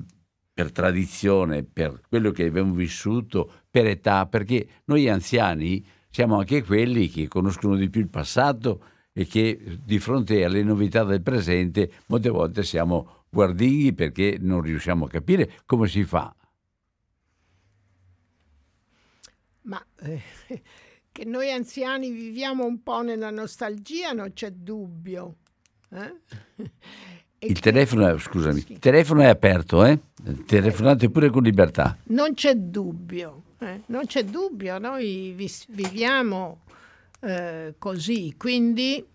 per tradizione, per quello che abbiamo vissuto, per età, perché noi anziani siamo anche quelli che conoscono di più il passato e che di fronte alle novità del presente molte volte siamo guardinghi perché non riusciamo a capire come si fa. Ma eh, che noi anziani viviamo un po' nella nostalgia, non c'è dubbio. Eh? Il telefono, è, scusami, il telefono è aperto, eh? telefonate pure con libertà. Non c'è dubbio, eh? non c'è dubbio, noi viviamo eh, così, quindi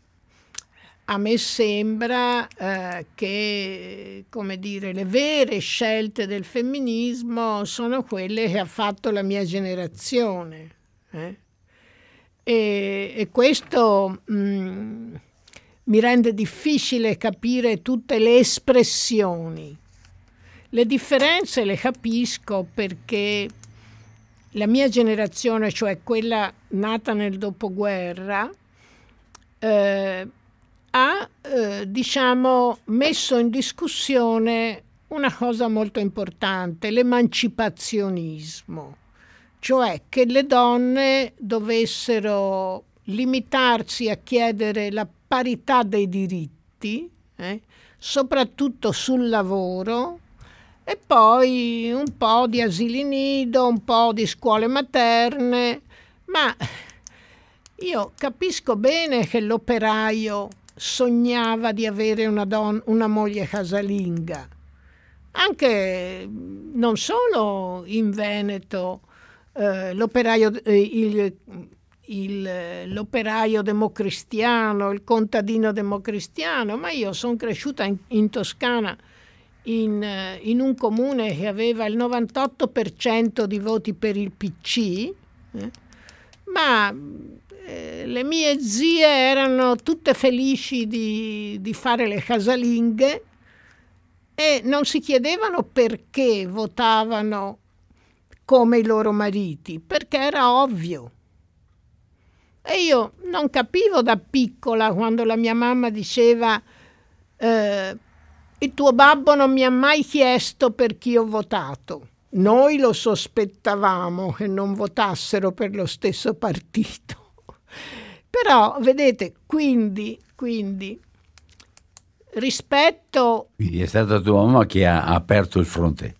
a me sembra eh, che dire, le vere scelte del femminismo sono quelle che ha fatto la mia generazione. Eh? E, e, questo mh, mm, mi rende difficile capire tutte le espressioni. Le differenze le capisco perché la mia generazione, cioè quella nata nel dopoguerra, eh, ha eh, diciamo, messo in discussione una cosa molto importante, l'emancipazionismo, cioè che le donne dovessero limitarsi a chiedere la parità dei diritti, eh, soprattutto sul lavoro, e poi un po' di asili nido, un po' di scuole materne, ma io capisco bene che l'operaio sognava di avere una, don- una moglie casalinga. Anche non solo in Veneto, eh, l'operaio, eh, il, il, l'operaio democristiano, il contadino democristiano, ma io sono cresciuta in, in Toscana in, eh, in, un comune che aveva il 98% di voti per il PC, eh, ma le mie zie erano tutte felici di, di fare le casalinghe e non si chiedevano perché votavano come i loro mariti, perché era ovvio. E io non capivo da piccola quando la mia mamma diceva eh, il tuo babbo non mi ha mai chiesto per chi ho votato. noi lo sospettavamo che non votassero per lo stesso partito. Però, vedete, quindi, quindi rispetto... Quindi è stata tua mamma che ha aperto il fronte.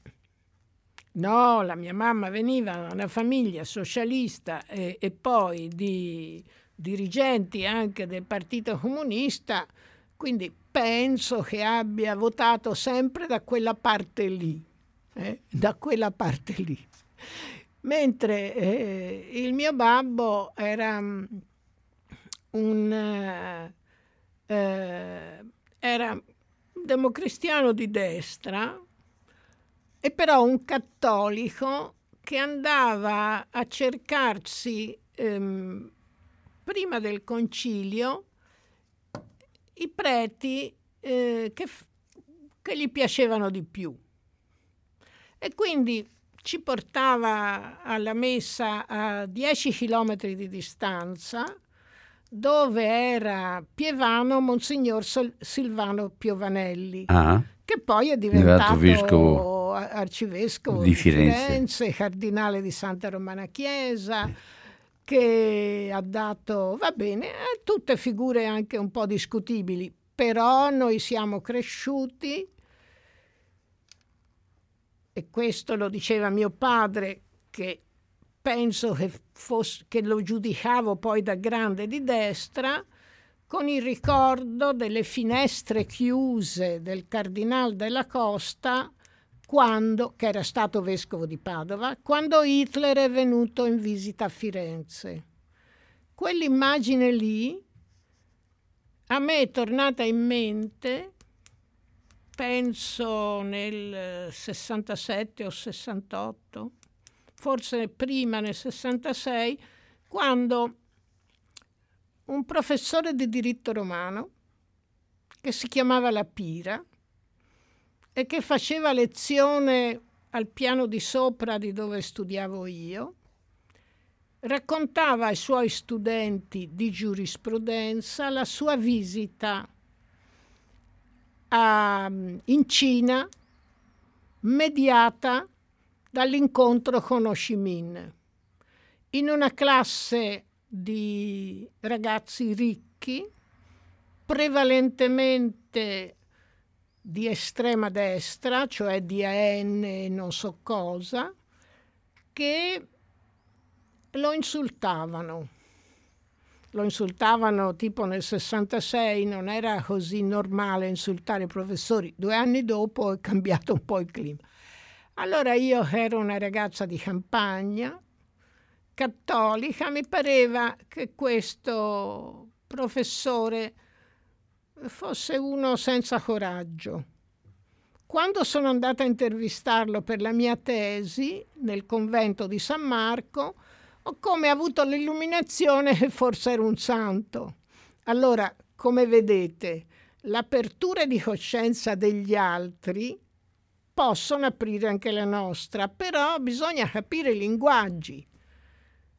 No, la mia mamma veniva da una famiglia socialista e, e poi di dirigenti anche del Partito Comunista, quindi penso che abbia votato sempre da quella parte lì, eh? da quella parte lì. Mentre eh, il mio babbo era mm, un, eh, eh, era democristiano di destra, e però un cattolico che andava a cercarsi ehm, prima del concilio i preti eh, che, che gli piacevano di più. E quindi ci portava alla messa a 10 chilometri di distanza, dove era Pievano Monsignor Silvano Piovanelli, ah, che poi è diventato vescovo, arcivescovo di Firenze. Firenze, cardinale di Santa Romana Chiesa che ha dato, va bene, eh, tutte figure anche un po' discutibili, però noi siamo cresciuti, e questo lo diceva mio padre, che penso che, fosse, che lo giudicavo poi da grande di destra, con il ricordo delle finestre chiuse del Cardinal della Costa quando, che era stato vescovo di Padova, quando Hitler è venuto in visita a Firenze. Quell'immagine lì a me è tornata in mente, penso nel 67 o 68, forse prima nel 66, quando un professore di diritto romano che si chiamava La Pira e che faceva lezione al piano di sopra di dove studiavo io, raccontava ai suoi studenti di giurisprudenza la sua visita a, in Cina mediata dall'incontro con Minh. In una classe di ragazzi ricchi, prevalentemente di estrema destra, cioè di AN e non so cosa, che lo insultavano. Lo insultavano tipo nel 66, non era così normale insultare i professori. Due anni dopo è cambiato un po' il clima. Allora io ero una ragazza di campagna, cattolica, mi pareva che questo professore fosse uno senza coraggio. Quando sono andata a intervistarlo per la mia tesi nel convento di San Marco, ho come avuto l'illuminazione che forse era un santo. Allora, come vedete, l'apertura di coscienza degli altri possono aprire anche la nostra, però bisogna capire i linguaggi.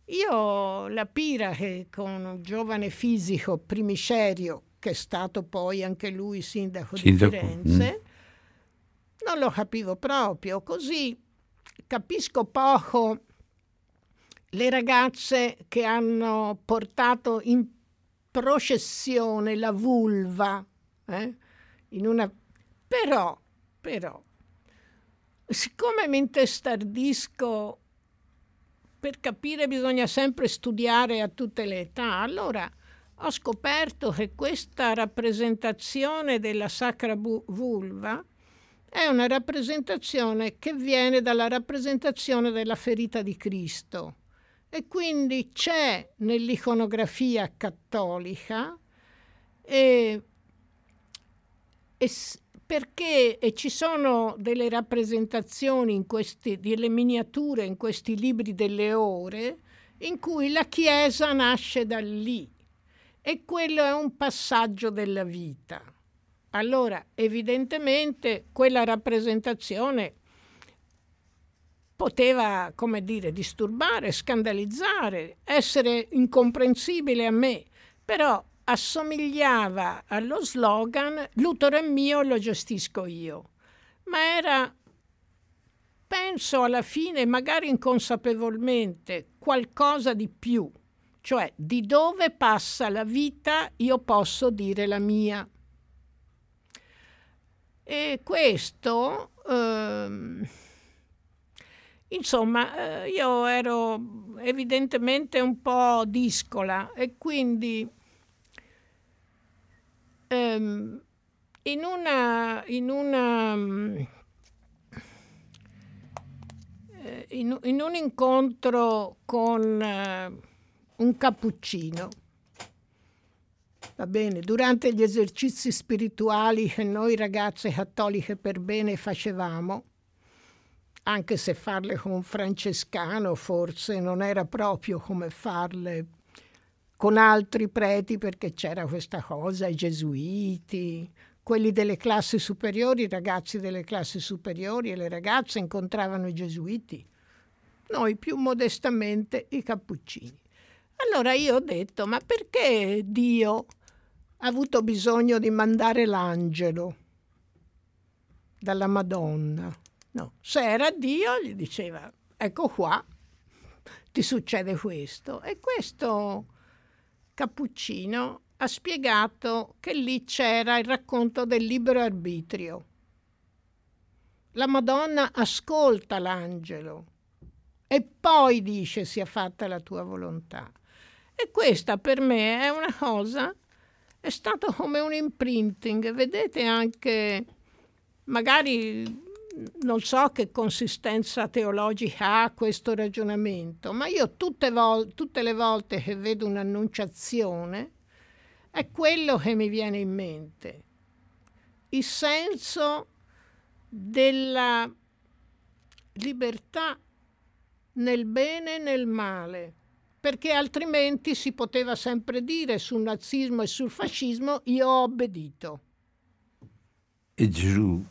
Io la Pira che con un giovane fisico primicerio che è stato poi anche lui sindaco, sindaco. di Firenze, mm. non lo capivo proprio, così capisco poco le ragazze che hanno portato in processione la vulva, eh? in una... però, però, siccome mi intestardisco per capire bisogna sempre studiare a tutte le età, allora ho scoperto che questa rappresentazione della sacra vulva è una rappresentazione che viene dalla rappresentazione della ferita di Cristo. E quindi c'è nell'iconografia cattolica e, e perché ci sono delle rappresentazioni questi, delle miniature in questi libri delle ore in cui la Chiesa nasce da lì e quello è un passaggio della vita. Allora, evidentemente quella rappresentazione poteva, come dire, disturbare, scandalizzare, essere incomprensibile a me, però assomigliava allo slogan l'utero è mio, lo gestisco io. Ma era penso alla fine, magari inconsapevolmente, qualcosa di più, cioè di dove passa la vita io posso dire la mia. E questo, ehm, insomma, eh, io ero evidentemente un po' discola e quindi ehm, in una, in una eh, in, in, un incontro con eh, un cappuccino, va bene, durante gli esercizi spirituali che noi ragazze cattoliche per bene facevamo, anche se farle con un francescano forse non era proprio come farle con altri preti perché c'era questa cosa, i gesuiti, quelli delle classi superiori, i ragazzi delle classi superiori e le ragazze incontravano i gesuiti, noi più modestamente i cappuccini. Allora io ho detto, ma perché Dio ha avuto bisogno di mandare l'angelo dalla Madonna? No, se era Dio gli diceva, ecco qua, ti succede questo. E questo cappuccino ha spiegato che lì c'era il racconto del libero arbitrio. La Madonna ascolta l'angelo e poi dice sia fatta la tua volontà. E questa per me è una cosa, è stato come un imprinting. Vedete anche, magari non so che consistenza teologica ha questo ragionamento, ma io tutte, vol- tutte le volte che vedo un'annunciazione, è quello che mi viene in mente. Il senso della libertà nel bene e nel male, perché altrimenti si poteva sempre dire sul nazismo e sul fascismo io ho obbedito. E Gesù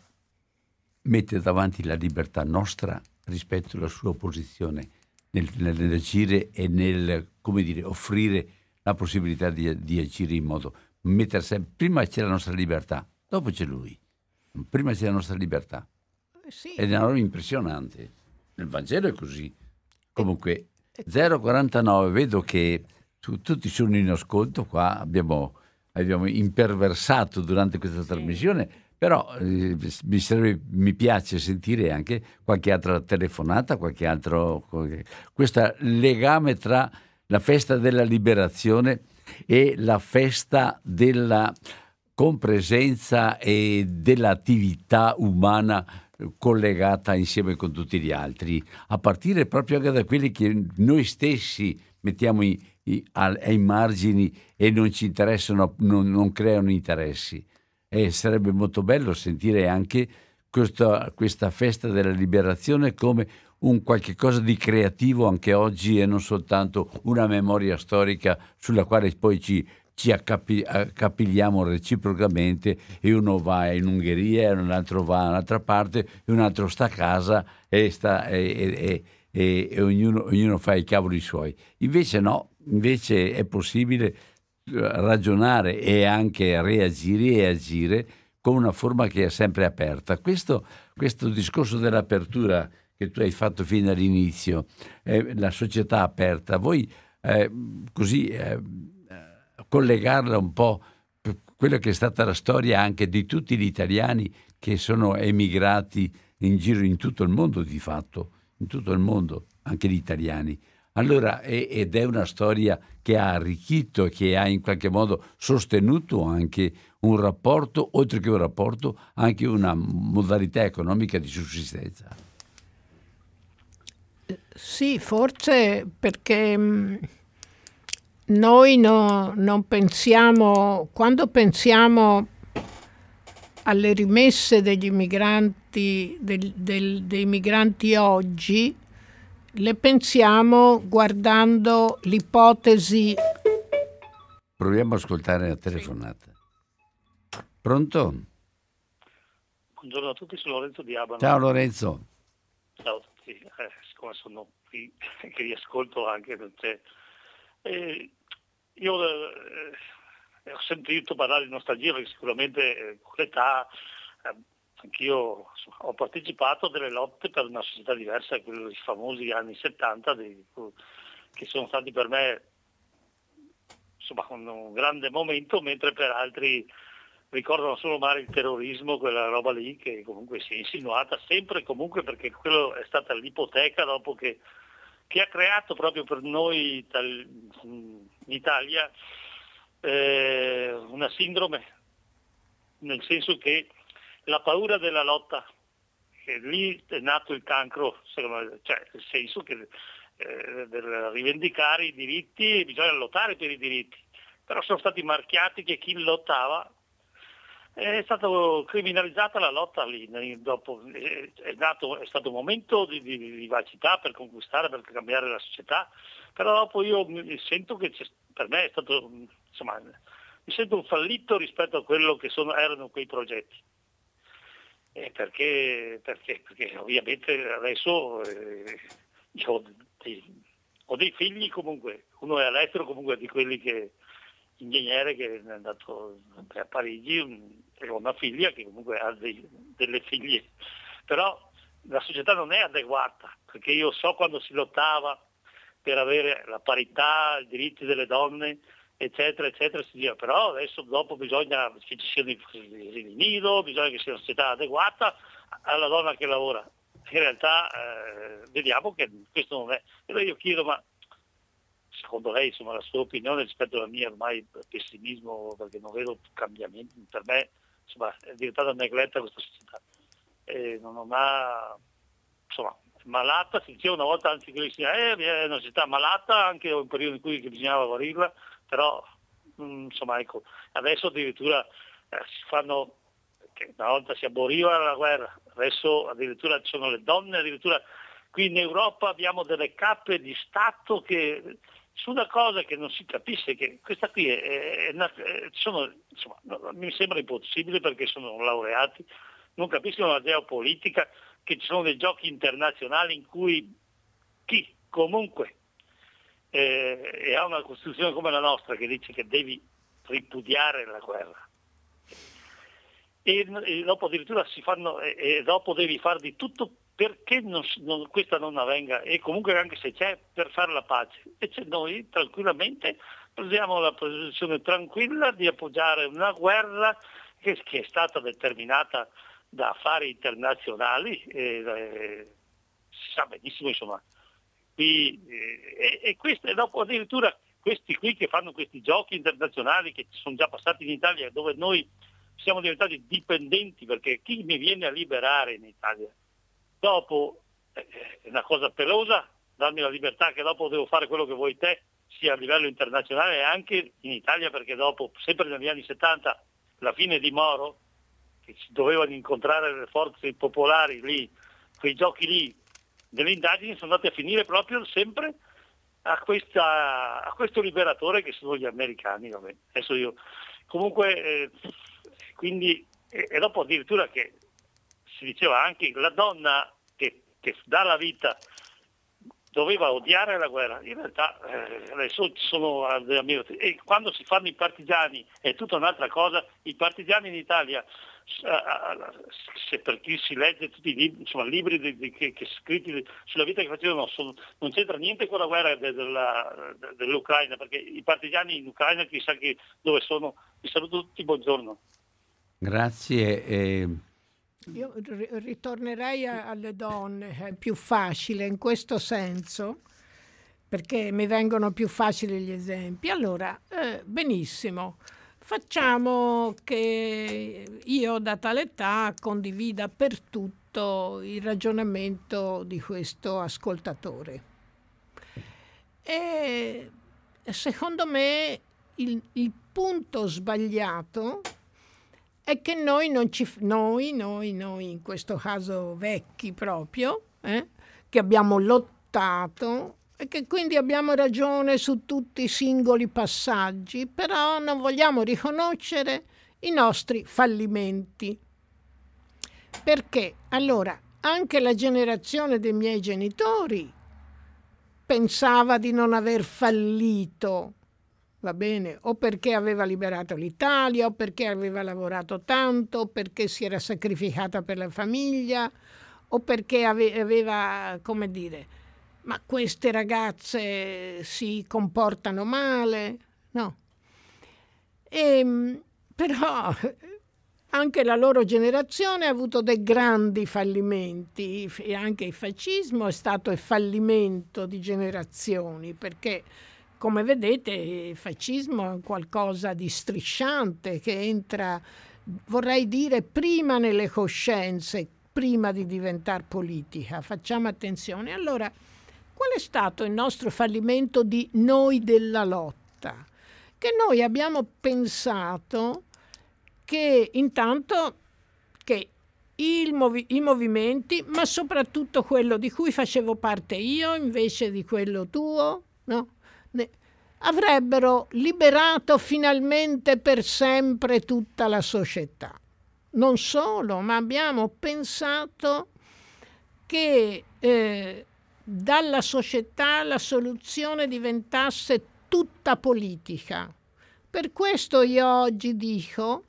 mette davanti la libertà nostra rispetto alla sua posizione nel, nell'agire e nel, come dire, offrire la possibilità di, di agire in modo mettersi prima c'è la nostra libertà dopo c'è lui. Prima c'è la nostra libertà. Eh sì. ed è una roba impressionante. Nel Vangelo è così. Comunque 049 vedo che tu, tutti sono in ascolto qua. Abbiamo, abbiamo imperversato durante questa sì. trasmissione però eh, mi, sarebbe, mi, piace sentire anche qualche altra telefonata, qualche altro qualche, questo legame tra la festa della liberazione e la festa della compresenza e dell'attività umana collegata insieme con tutti gli altri, a partire proprio anche da quelli che noi stessi mettiamo i, i, ai margini e non ci interessano, non, non creano interessi. E sarebbe molto bello sentire anche questa, questa festa della liberazione come un qualche cosa di creativo anche oggi e non soltanto una memoria storica sulla quale poi ci, ci accapi, accapigliamo reciprocamente e uno va in Ungheria e un altro va da un'altra parte e un altro sta a casa e, sta, e, e, e ognuno, ognuno, fa i cavoli suoi. Invece no, invece è possibile ragionare e anche reagire e agire con una forma che è sempre aperta. Questo, questo discorso dell'apertura che tu hai fatto fin dall'inizio, eh, la società aperta, voi eh, così eh, collegarla un po' quella che è stata la storia anche di tutti gli italiani che sono emigrati in giro in tutto il mondo di fatto, in tutto il mondo, anche gli italiani. Allora, ed è una storia che ha arricchito che ha in qualche modo sostenuto anche un rapporto, oltre che un rapporto, anche una modalità economica di sussistenza. Sì, forse perché mm, noi no, non pensiamo, quando pensiamo alle rimesse degli migranti, del, del, dei migranti oggi, le pensiamo guardando l'ipotesi. Proviamo ad ascoltare la telefonata. Pronto? Buongiorno a tutti, sono Lorenzo di Abano. Ciao Lorenzo. Ciao a tutti. Eh, siccome sono qui che vi ascolto anche perché eh, io eh, ho sentito parlare di nostalgia perché sicuramente eh, con l'età eh, anch'io ho partecipato a delle lotte per una società diversa, quelli famosi anni 70, dei, che sono stati per me insomma, un grande momento, mentre per altri ricordano solo male il terrorismo, quella roba lì che comunque si è insinuata sempre e comunque perché quello è stata l'ipoteca dopo che, che ha creato proprio per noi in Italia eh, una sindrome, nel senso che la paura della lotta, che lì è nato il cancro, cioè nel senso che eh, per rivendicare i diritti bisogna lottare per i diritti, però sono stati marchiati che chi lottava è stata criminalizzata la lotta lì, dopo, è, nato, è stato un momento di, di, di, vivacità per conquistare, per cambiare la società, però dopo io sento che per me è stato, insomma, mi sento un fallito rispetto a quello che sono, erano quei progetti. Eh, perché, perché, perché, ovviamente adesso eh, ho, dei, ho, dei, figli comunque, uno è all'estero comunque di quelli che ingegnere che è andato a Parigi e ho una figlia che comunque ha dei, delle figlie, però la società non è adeguata, perché io so quando si lottava per avere la parità, i diritti delle donne, eccetera, eccetera, si diceva, però adesso dopo bisogna che ci siano i asili nido, bisogna che sia una società adeguata alla donna che lavora. In realtà eh, vediamo che questo non è. Allora io chiedo, ma secondo lei insomma, la sua opinione rispetto alla mia ormai pessimismo, perché non vedo cambiamenti, per me insomma, è diventata negletta questa società. E non, non ha, insomma, malata, si diceva una volta anzi che eh, è una società malata, anche in un periodo in cui bisognava guarirla, però mm, insomma ecco, adesso addirittura eh, si fanno, una volta si aboriva la guerra, adesso addirittura ci sono le donne, addirittura qui in Europa abbiamo delle cappe di Stato che su una cosa che non si capisce, che questa qui è, è, è sono, insomma, mi sembra impossibile perché sono laureati, non capiscono la geopolitica, che ci sono dei giochi internazionali in cui chi comunque eh, ha una Costituzione come la nostra che dice che devi ripudiare la guerra e, e dopo addirittura si fanno e, e dopo devi fare di tutto perché non, non, questa non avvenga e comunque anche se c'è per fare la pace. E noi tranquillamente prendiamo la posizione tranquilla di appoggiare una guerra che, che è stata determinata da affari internazionali, e, e, si sa benissimo insomma. E, e, questo, e dopo addirittura questi qui che fanno questi giochi internazionali che sono già passati in Italia dove noi siamo diventati dipendenti perché chi mi viene a liberare in Italia? Dopo eh, è una cosa pelosa, darmi la libertà che dopo devo fare quello che vuoi te, sia a livello internazionale e anche in Italia, perché dopo, sempre negli anni 70, la fine di Moro, che si dovevano incontrare le forze popolari lì, quei giochi lì, delle indagini sono andate a finire proprio sempre a, questa, a questo liberatore che sono gli americani. Vabbè. Adesso io, comunque, eh, quindi, e, e dopo addirittura che si diceva anche la donna che, che dà la vita doveva odiare la guerra, in realtà eh, adesso ci sono e quando si fanno i partigiani è tutta un'altra cosa, i partigiani in Italia se per chi si legge tutti i libri, insomma, libri di, di, che, che, scritti sulla vita che facevano sono, non c'entra niente con la guerra de, della, de, dell'Ucraina perché i partigiani in Ucraina chissà che, dove sono, vi saluto tutti, buongiorno. Grazie. Eh, io ritornerei alle donne, è più facile in questo senso, perché mi vengono più facili gli esempi. Allora, eh, benissimo, facciamo che io da tale età condivida per tutto il ragionamento di questo ascoltatore. E secondo me il, il punto sbagliato è che noi non ci noi, noi, noi, in questo caso vecchi proprio, eh, che abbiamo lottato e che quindi abbiamo ragione su tutti i singoli passaggi, però non vogliamo riconoscere i nostri fallimenti. Perché allora anche la generazione dei miei genitori pensava di non aver fallito va bene? O perché aveva liberato l'Italia, o perché aveva lavorato tanto, o perché si era sacrificata per la famiglia, o perché aveva, come dire, ma queste ragazze si comportano male, no. E, ehm, però anche la loro generazione ha avuto dei grandi fallimenti e anche il fascismo è stato il fallimento di generazioni perché come vedete il fascismo è qualcosa di strisciante che entra, vorrei dire, prima nelle coscienze, prima di diventare politica. Facciamo attenzione. Allora, qual è stato il nostro fallimento di noi della lotta? Che noi abbiamo pensato che intanto che movi- i movimenti, ma soprattutto quello di cui facevo parte io invece di quello tuo, no? ne- avrebbero liberato finalmente per sempre tutta la società. Non solo, ma abbiamo pensato che eh, dalla società la soluzione diventasse tutta politica. Per questo io oggi dico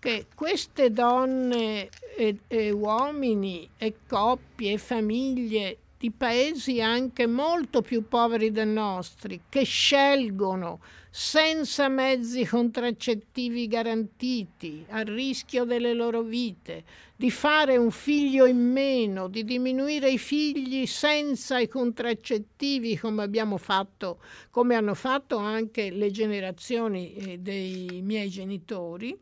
che queste donne e, e uomini e coppie e famiglie di paesi anche molto più poveri dei nostri, che scelgono senza mezzi contraccettivi garantiti, a rischio delle loro vite, di fare un figlio in meno, di diminuire i figli senza i contraccettivi come abbiamo fatto, come hanno fatto anche le generazioni eh, dei miei genitori,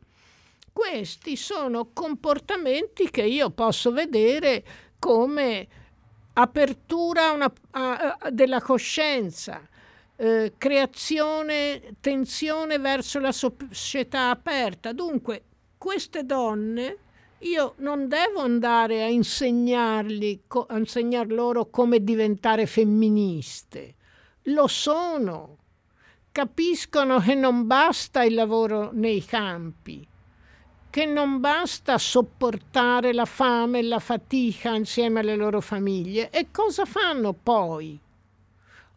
questi sono comportamenti che io posso vedere come apertura una, a, a, della coscienza, eh, creazione, tensione verso la società aperta. Dunque, queste donne io non devo andare a insegnargli, co- a insegnar loro come diventare femministe. Lo sono. Capiscono che non basta il lavoro nei campi, che non basta sopportare la fame e la fatica insieme alle loro famiglie. E cosa fanno poi?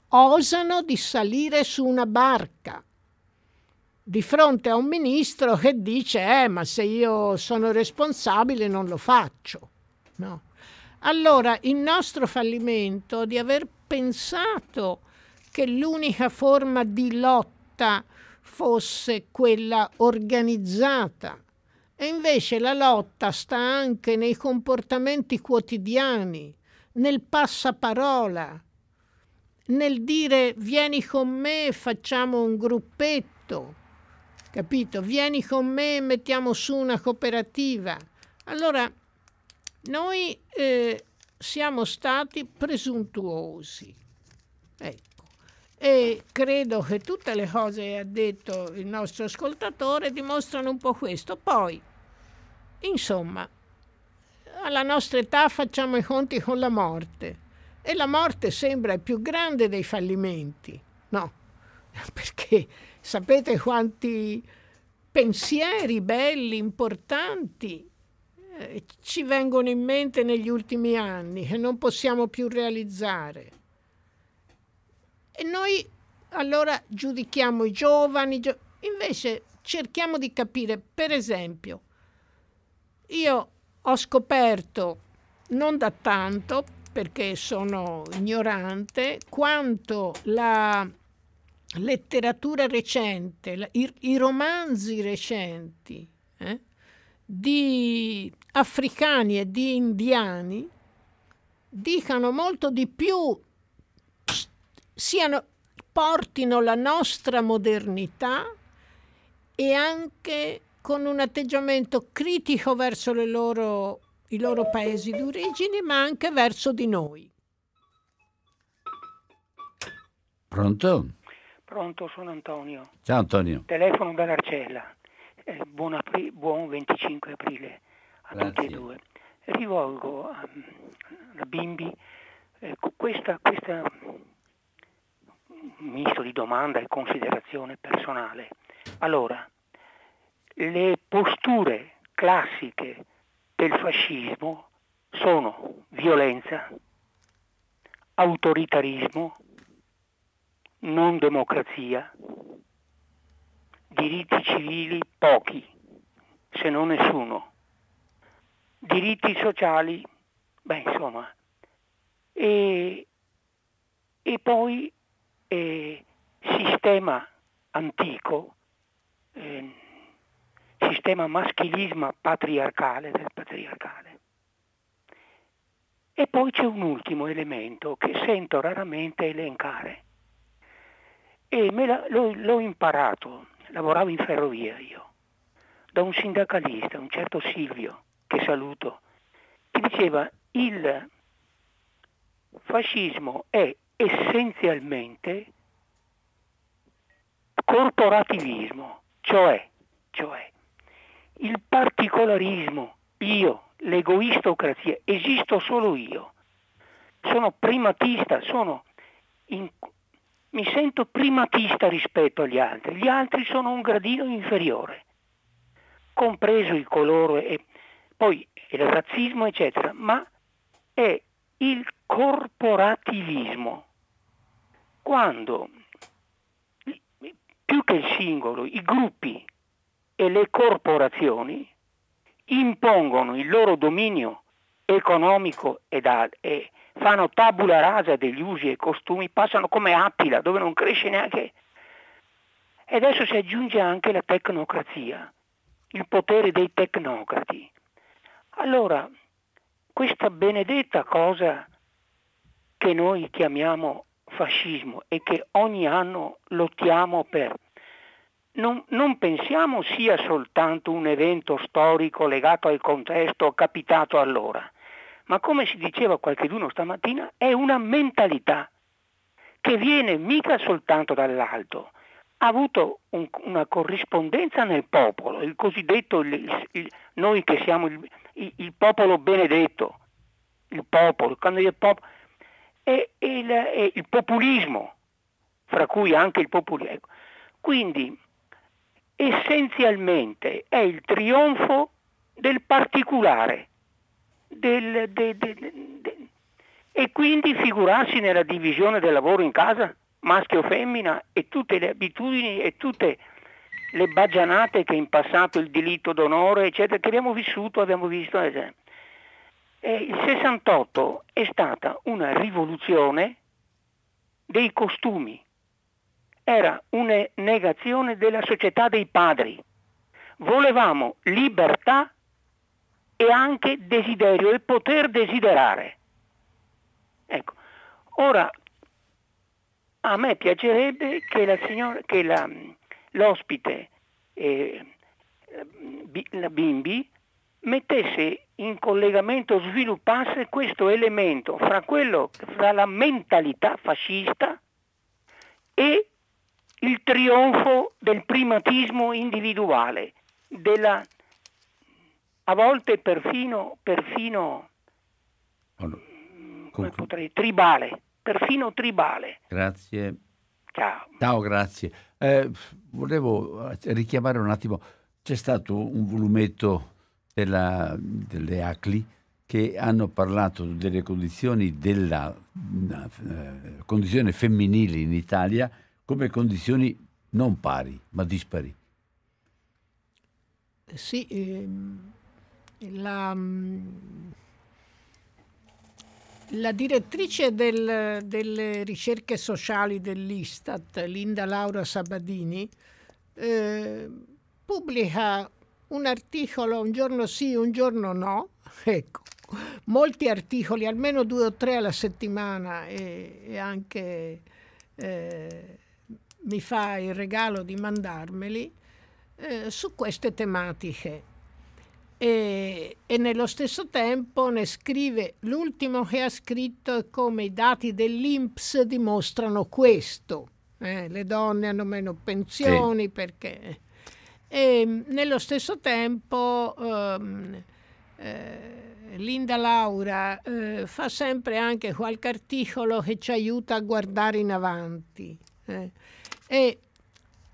Osano di salire su una barca di fronte a un ministro che dice eh ma se io sono responsabile non lo faccio. No. Allora il nostro fallimento di aver pensato che l'unica forma di lotta fosse quella organizzata, e invece la lotta sta anche nei comportamenti quotidiani, nel passaparola, nel dire vieni con me facciamo un gruppetto, capito? Vieni con me mettiamo su una cooperativa. Allora, noi eh, siamo stati presuntuosi. Ecco e credo che tutte le cose che ha detto il nostro ascoltatore dimostrano un po' questo. Poi, insomma, alla nostra età facciamo i conti con la morte e la morte sembra il più grande dei fallimenti, no? Perché sapete quanti pensieri belli, importanti eh, ci vengono in mente negli ultimi anni che non possiamo più realizzare. E noi allora giudichiamo i giovani, gio- invece cerchiamo di capire, per esempio, io ho scoperto non da tanto, perché sono ignorante, quanto la letteratura recente, i, i, romanzi recenti eh, di africani e di indiani dicano molto di più siano, portino la nostra modernità e anche con un atteggiamento critico verso loro, i loro paesi d'origine, ma anche verso di noi. Pronto? Pronto, sono Antonio. Ciao Antonio. Telefono dall'Arcella. Eh, buon, apri- buon, 25 aprile a Grazie. tutti e due. Rivolgo a, a Bimbi eh, questa, questa misto di domanda e considerazione personale. Allora, le posture classiche del fascismo sono violenza, autoritarismo, non democrazia, diritti civili pochi, se non nessuno, diritti sociali, beh insomma, e, e poi eh, sistema antico, eh, sistema maschilismo patriarcale del patriarcale. E poi c'è un ultimo elemento che sento raramente elencare e la, l'ho, l'ho imparato, lavoravo in ferrovia io, da un sindacalista, un certo Silvio, che saluto, che diceva il fascismo è essenzialmente corporativismo, cioè, cioè il particolarismo, io, l'egoistocrazia, esisto solo io, sono primatista, sono in, mi sento primatista rispetto agli altri, gli altri sono un gradino inferiore, compreso il colore e poi il razzismo, eccetera, ma è il corporativismo. Quando più che il singolo, i gruppi e le corporazioni impongono il loro dominio economico ed e fanno tabula rasa degli usi e costumi, passano come Attila dove non cresce neanche. E adesso si aggiunge anche la tecnocrazia, il potere dei tecnocrati. Allora, questa benedetta cosa che noi chiamiamo fascismo e che ogni anno lottiamo per non, non, pensiamo sia soltanto un evento storico legato al contesto capitato allora, ma come si diceva qualcheduno stamattina, è una mentalità che viene mica soltanto dall'alto, ha avuto un, una corrispondenza nel popolo, il cosiddetto, il, il, noi che siamo il, il, popolo benedetto, il popolo, quando il popolo, e il populismo, fra cui anche il populismo. Ecco. Quindi essenzialmente è il trionfo del particolare del, de, de, de, e quindi figurarsi nella divisione del lavoro in casa, maschio o femmina, e tutte le abitudini e tutte le baggianate che in passato il diritto d'onore, eccetera, che abbiamo vissuto, abbiamo visto. Eccetera. Eh, il 68 è stata una rivoluzione dei costumi, era una negazione della società dei padri. Volevamo libertà e anche desiderio e poter desiderare. Ecco, ora a me piacerebbe che, la signora, che la, l'ospite, eh, la Bimbi, mettesse in collegamento, sviluppasse questo elemento fra, quello, fra la mentalità fascista e il trionfo del primatismo individuale, della, a volte perfino, perfino come potrei, tribale, perfino tribale. Grazie. Ciao. Ciao, grazie. Eh, volevo richiamare un attimo, c'è stato un volumetto della, delle ACLI che hanno parlato delle condizioni della eh, condizione femminile in Italia come condizioni non pari, ma dispari. Sì, ehm, la, la, direttrice del, delle ricerche sociali dell'Istat, Linda Laura Sabadini, eh, pubblica un articolo un giorno sì, un giorno no, ecco, molti articoli, almeno due o tre alla settimana e, e anche eh, mi fa il regalo di mandarmeli eh, su queste tematiche. E, e, nello stesso tempo ne scrive l'ultimo che ha scritto è come i dati dell'Inps dimostrano questo. Eh, le donne hanno meno pensioni sì. perché... E nello stesso tempo ehm, eh, Linda Laura eh, fa sempre anche qualche articolo che ci aiuta a guardare in avanti. E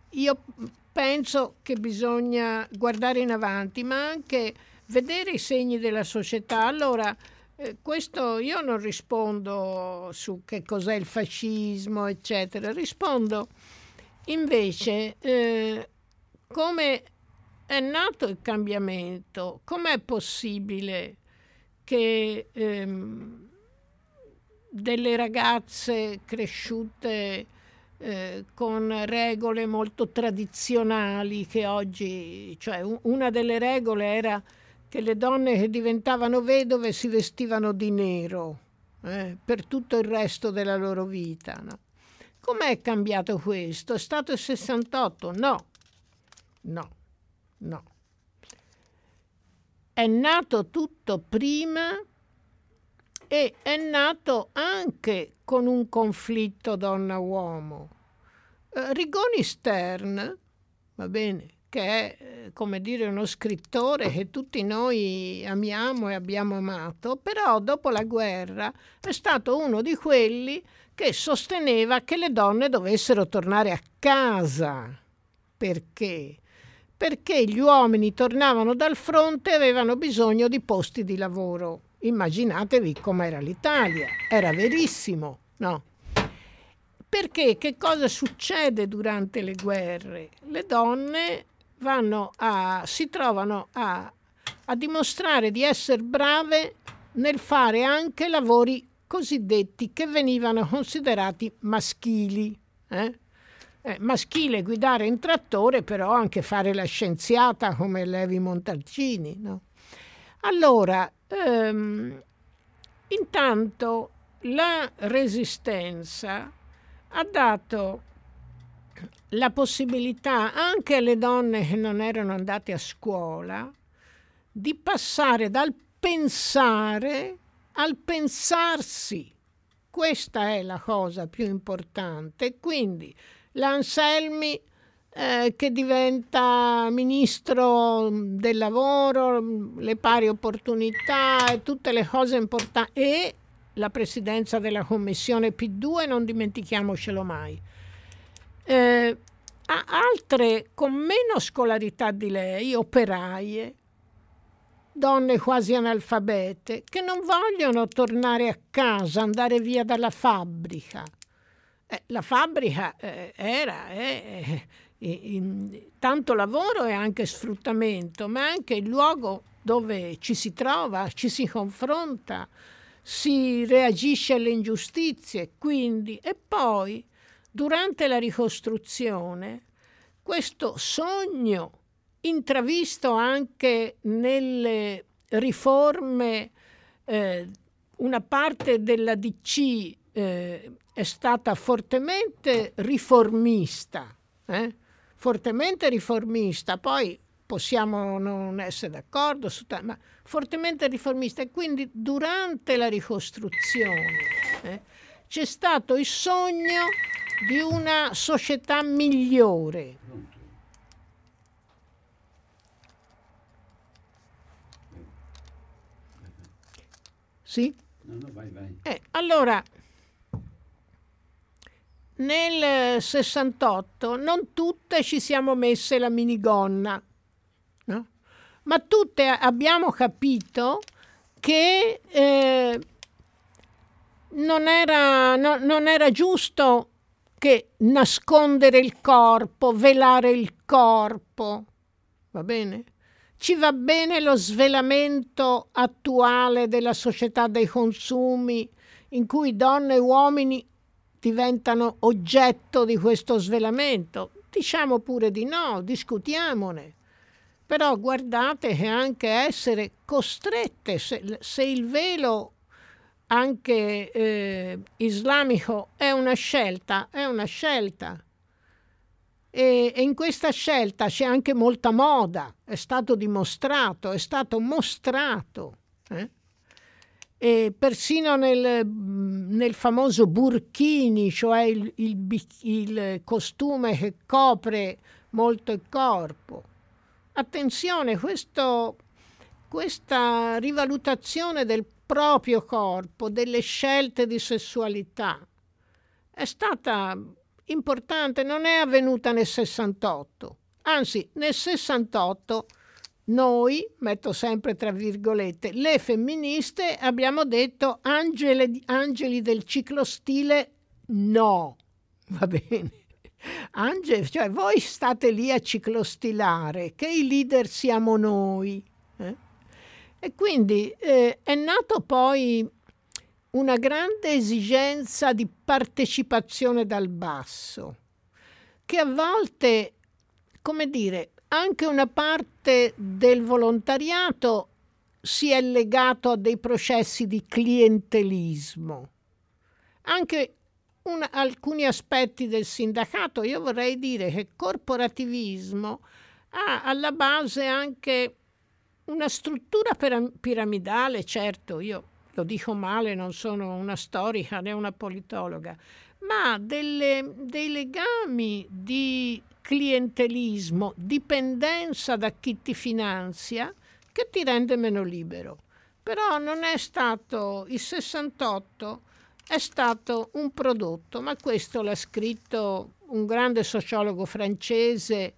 io penso che bisogna guardare in avanti, ma anche vedere i segni della società. Allora, eh, questo io non rispondo su che cos'è il fascismo, eccetera, rispondo invece eh, come è nato il cambiamento? Com'è possibile che ehm, delle ragazze cresciute eh, con regole molto tradizionali che oggi, cioè una delle regole era che le donne che diventavano vedove si vestivano di nero eh, per tutto il resto della loro vita. No? Com'è cambiato questo? È stato il 68? No, no, no. È nato tutto prima e è nato anche con un conflitto donna-uomo. Eh, Rigoni Stern, va bene, che è eh, come dire uno scrittore che tutti noi amiamo e abbiamo amato, però dopo la guerra è stato uno di quelli che sosteneva che le donne dovessero tornare a casa. Perché? Perché gli uomini tornavano dal fronte e avevano bisogno di posti di lavoro. Immaginatevi com'era l'Italia, era verissimo, no? Perché che cosa succede durante le guerre? Le donne a, si trovano a, a dimostrare di essere brave nel fare anche lavori cosiddetti che venivano considerati maschili. Eh? Eh, maschile guidare in trattore, però anche fare la scienziata come Levi Montalcini. No? Allora, ehm, intanto la resistenza ha dato la possibilità anche alle donne che non erano andate a scuola di passare dal pensare al pensarsi. Questa è la cosa più importante. Quindi l'Anselmi eh, che diventa ministro del lavoro, le pari opportunità e tutte le cose importanti e la presidenza della commissione P2, non dimentichiamocelo mai. Eh, altre con meno scolarità di lei, operaie, donne quasi analfabete, che non vogliono tornare a casa, andare via dalla fabbrica. Eh, la fabbrica eh, era eh, tanto lavoro e anche sfruttamento, ma anche il luogo dove ci si trova, ci si confronta, si reagisce alle ingiustizie, quindi e poi durante la ricostruzione questo sogno intravisto anche nelle riforme, eh, una parte della DC eh, è stata fortemente riformista, eh? Fortemente riformista, poi possiamo non essere d'accordo, su t- ma fortemente riformista e quindi durante la ricostruzione eh, c'è stato il sogno di una società migliore. Sì? No, no, vai, vai. Eh, allora, nel 68 non tutte ci siamo messe la minigonna, no? ma tutte abbiamo capito che eh, non, era, no, non era giusto che nascondere il corpo, velare il corpo, va bene? Ci va bene lo svelamento attuale della società dei consumi in cui donne e uomini diventano oggetto di questo svelamento? Diciamo pure di no, discutiamone. Però guardate che anche essere costrette, se, se il velo anche eh, islamico è una scelta, è una scelta. E, e, in questa scelta c'è anche molta moda, è stato dimostrato, è stato mostrato. Eh? E persino nel, nel, famoso burkini, cioè il, il, il costume che copre molto il corpo. Attenzione, questo, questa rivalutazione del proprio corpo, delle scelte di sessualità. È stata importante, non è avvenuta nel 68. Anzi, nel 68 noi, metto sempre tra virgolette, le femministe abbiamo detto angeli, angeli del ciclo stile no. Va bene. Ange, cioè voi state lì a ciclostilare, che i leader siamo noi. Eh? E quindi eh, è nato poi una grande esigenza di partecipazione dal basso, che a volte, come dire, anche una parte del volontariato si è legato a dei processi di clientelismo. Anche un, alcuni aspetti del sindacato, io vorrei dire che corporativismo ha alla base anche una struttura piramidale, certo, io lo dico male, non sono una storica né una politologa, ma delle, dei legami di clientelismo, dipendenza da chi ti finanzia, che ti rende meno libero. Però non è stato il 68 è stato un prodotto, ma questo l'ha scritto un grande sociologo francese,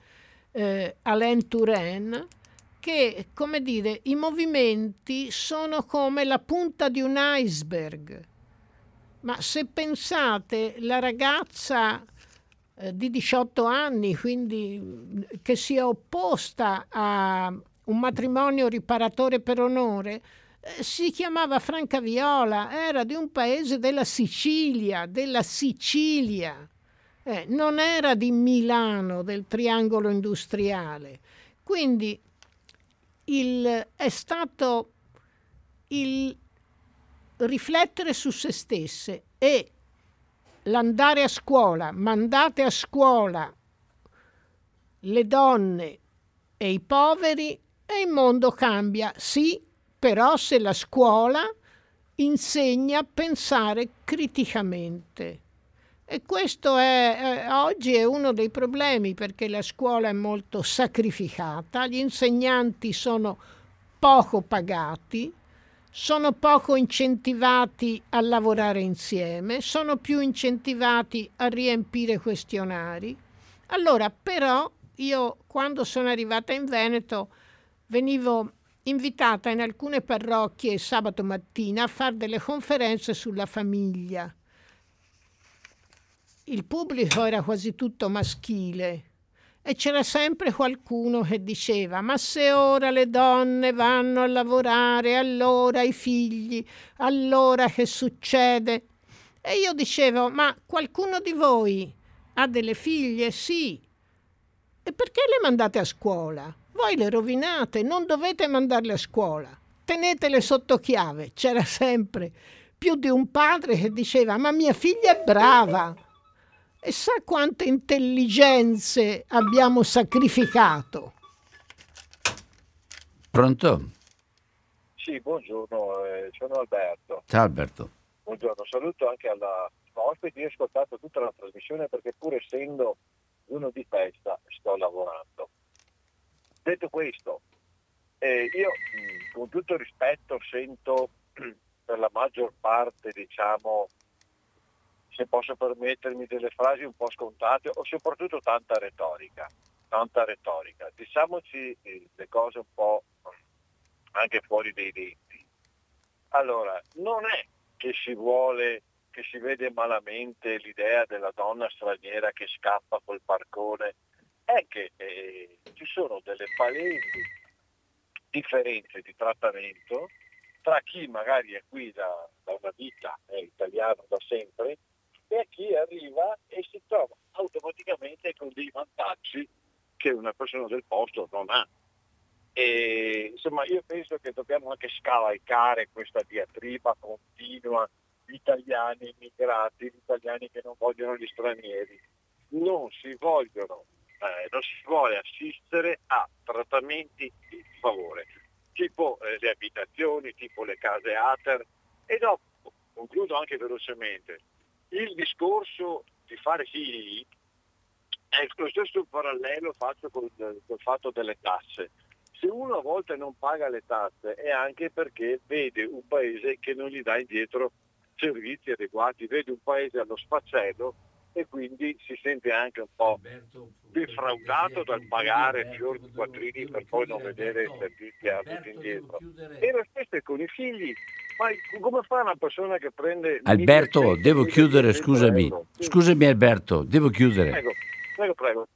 eh, Alain Touraine, che, come dire, i movimenti sono come la punta di un iceberg. Ma se pensate, la ragazza eh, di 18 anni, quindi che si è opposta a un matrimonio riparatore per onore, eh, si chiamava Franca Viola, era di un paese della Sicilia, della Sicilia, eh, non era di Milano, del triangolo industriale. Quindi il, è stato il riflettere su se stesse e l'andare a scuola, mandate a scuola le donne e i poveri e il mondo cambia. Sì, però se la scuola insegna a pensare criticamente. E questo è, eh, oggi è uno dei problemi perché la scuola è molto sacrificata, gli insegnanti sono poco pagati, sono poco incentivati a lavorare insieme, sono più incentivati a riempire questionari. Allora, però, io quando sono arrivata in Veneto venivo invitata in alcune parrocchie sabato mattina a fare delle conferenze sulla famiglia. Il pubblico era quasi tutto maschile e c'era sempre qualcuno che diceva ma se ora le donne vanno a lavorare, allora i figli, allora che succede? E io dicevo ma qualcuno di voi ha delle figlie? Sì. E perché le mandate a scuola? Voi le rovinate, non dovete mandarle a scuola, tenetele sotto chiave. C'era sempre più di un padre che diceva ma mia figlia è brava. E sa quante intelligenze abbiamo sacrificato? Pronto? Sì, buongiorno, eh, sono Alberto. Ciao Alberto. Buongiorno, saluto anche alla ospite, io ho ascoltato tutta la trasmissione perché pur essendo uno di festa sto lavorando. Detto questo, eh, io mh, con tutto rispetto sento per la maggior parte, diciamo, se posso permettermi delle frasi un po' scontate o soprattutto tanta retorica, tanta retorica. Diciamoci eh, le cose un po' anche fuori dei denti. Allora, non è che si vuole, che si vede malamente l'idea della donna straniera che scappa col parcone è che eh, ci sono delle palesi differenze di trattamento tra chi magari è qui da, da una vita, è italiano da sempre, e a chi arriva e si trova automaticamente con dei vantaggi che una persona del posto non ha. E, insomma, io penso che dobbiamo anche scavalcare questa diatriba continua, gli italiani immigrati, gli italiani che non vogliono gli stranieri. Non si vogliono eh, non si vuole assistere a trattamenti di favore, tipo eh, le abitazioni, tipo le case ATER. E dopo, concludo anche velocemente, il discorso di fare figli è lo stesso parallelo fatto col, col fatto delle tasse. Se uno a volte non paga le tasse è anche perché vede un paese che non gli dà indietro servizi adeguati, vede un paese allo sfaccello e quindi si sente anche un po' defraudato dal pagare fior di quattrini per poi non vedere i servizi avuti indietro. E lo stesso è con i figli. Ma come fa una persona che prende... Alberto, devo chiudere, scusami. Scusami Alberto, devo chiudere. Prego, prego, prego.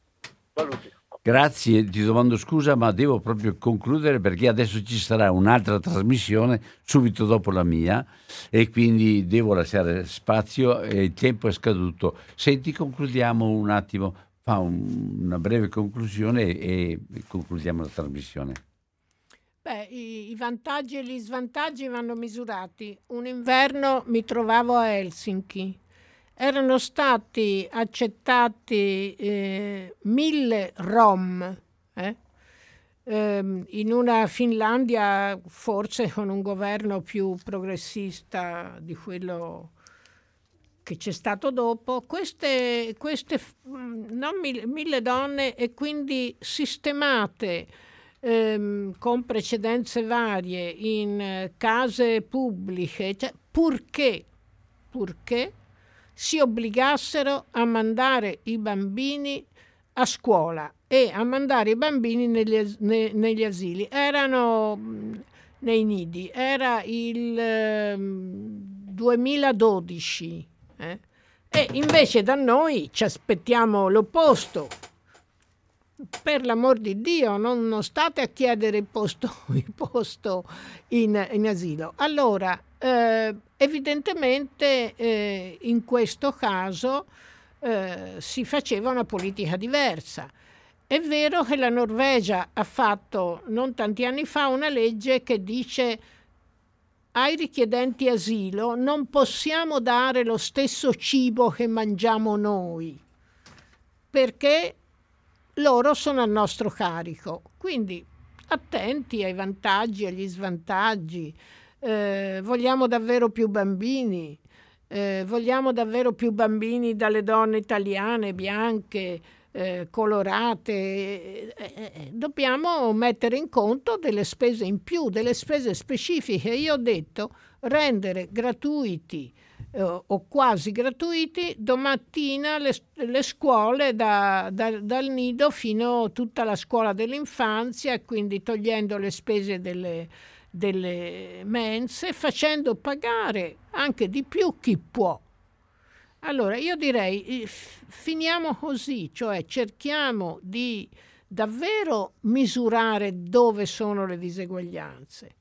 Saluti. Grazie, ti domando scusa, ma devo proprio concludere perché adesso ci sarà un'altra trasmissione subito dopo la mia e quindi devo lasciare spazio e il tempo è scaduto. Senti, concludiamo un attimo, fa un, una breve conclusione e concludiamo la trasmissione. Beh, i, i, vantaggi e gli svantaggi vanno misurati. Un inverno mi trovavo a Helsinki. Erano stati accettati eh, mille rom eh? eh, in una Finlandia forse con un governo più progressista di quello che c'è stato dopo, queste, queste mm, non mille, mille donne e quindi sistemate ehm, con precedenze varie in eh, case pubbliche, cioè, purché, purché si obbligassero a mandare i bambini a scuola e a mandare i bambini negli, ne, negli asili. Erano nei nidi, era il eh, 2012. Eh? E invece da noi ci aspettiamo l'opposto, per l'amor di Dio, non, non state a chiedere il posto, posto in, in, asilo. Allora, eh, evidentemente eh, in questo caso eh, si faceva una politica diversa. È vero che la Norvegia ha fatto non tanti anni fa una legge che dice ai richiedenti asilo non possiamo dare lo stesso cibo che mangiamo noi, perché loro sono a nostro carico. Quindi attenti ai vantaggi e agli svantaggi. Eh, vogliamo davvero più bambini? Eh, vogliamo davvero più bambini dalle donne italiane, bianche, eh, colorate? Eh, eh, dobbiamo mettere in conto delle spese in più, delle spese specifiche. Io ho detto rendere gratuiti eh, o quasi gratuiti, domattina le, le scuole da, da, dal nido fino a tutta la scuola dell'infanzia, quindi togliendo le spese delle, delle mense, facendo pagare anche di più chi può. Allora io direi eh, finiamo così, cioè cerchiamo di davvero misurare dove sono le diseguaglianze.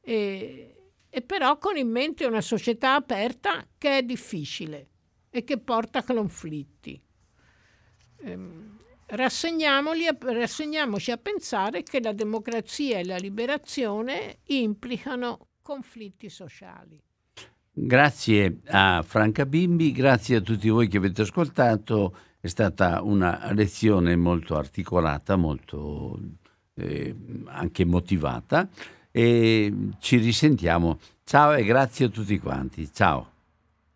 E, e però con in mente una società aperta che è difficile e che porta conflitti. Ehm, rassegniamoci a pensare che la democrazia e la liberazione implicano conflitti sociali. Grazie a Franca Bimbi, grazie a tutti voi che avete ascoltato, è stata una lezione molto articolata, molto eh, anche motivata e ci risentiamo. Ciao e grazie a tutti quanti. Ciao.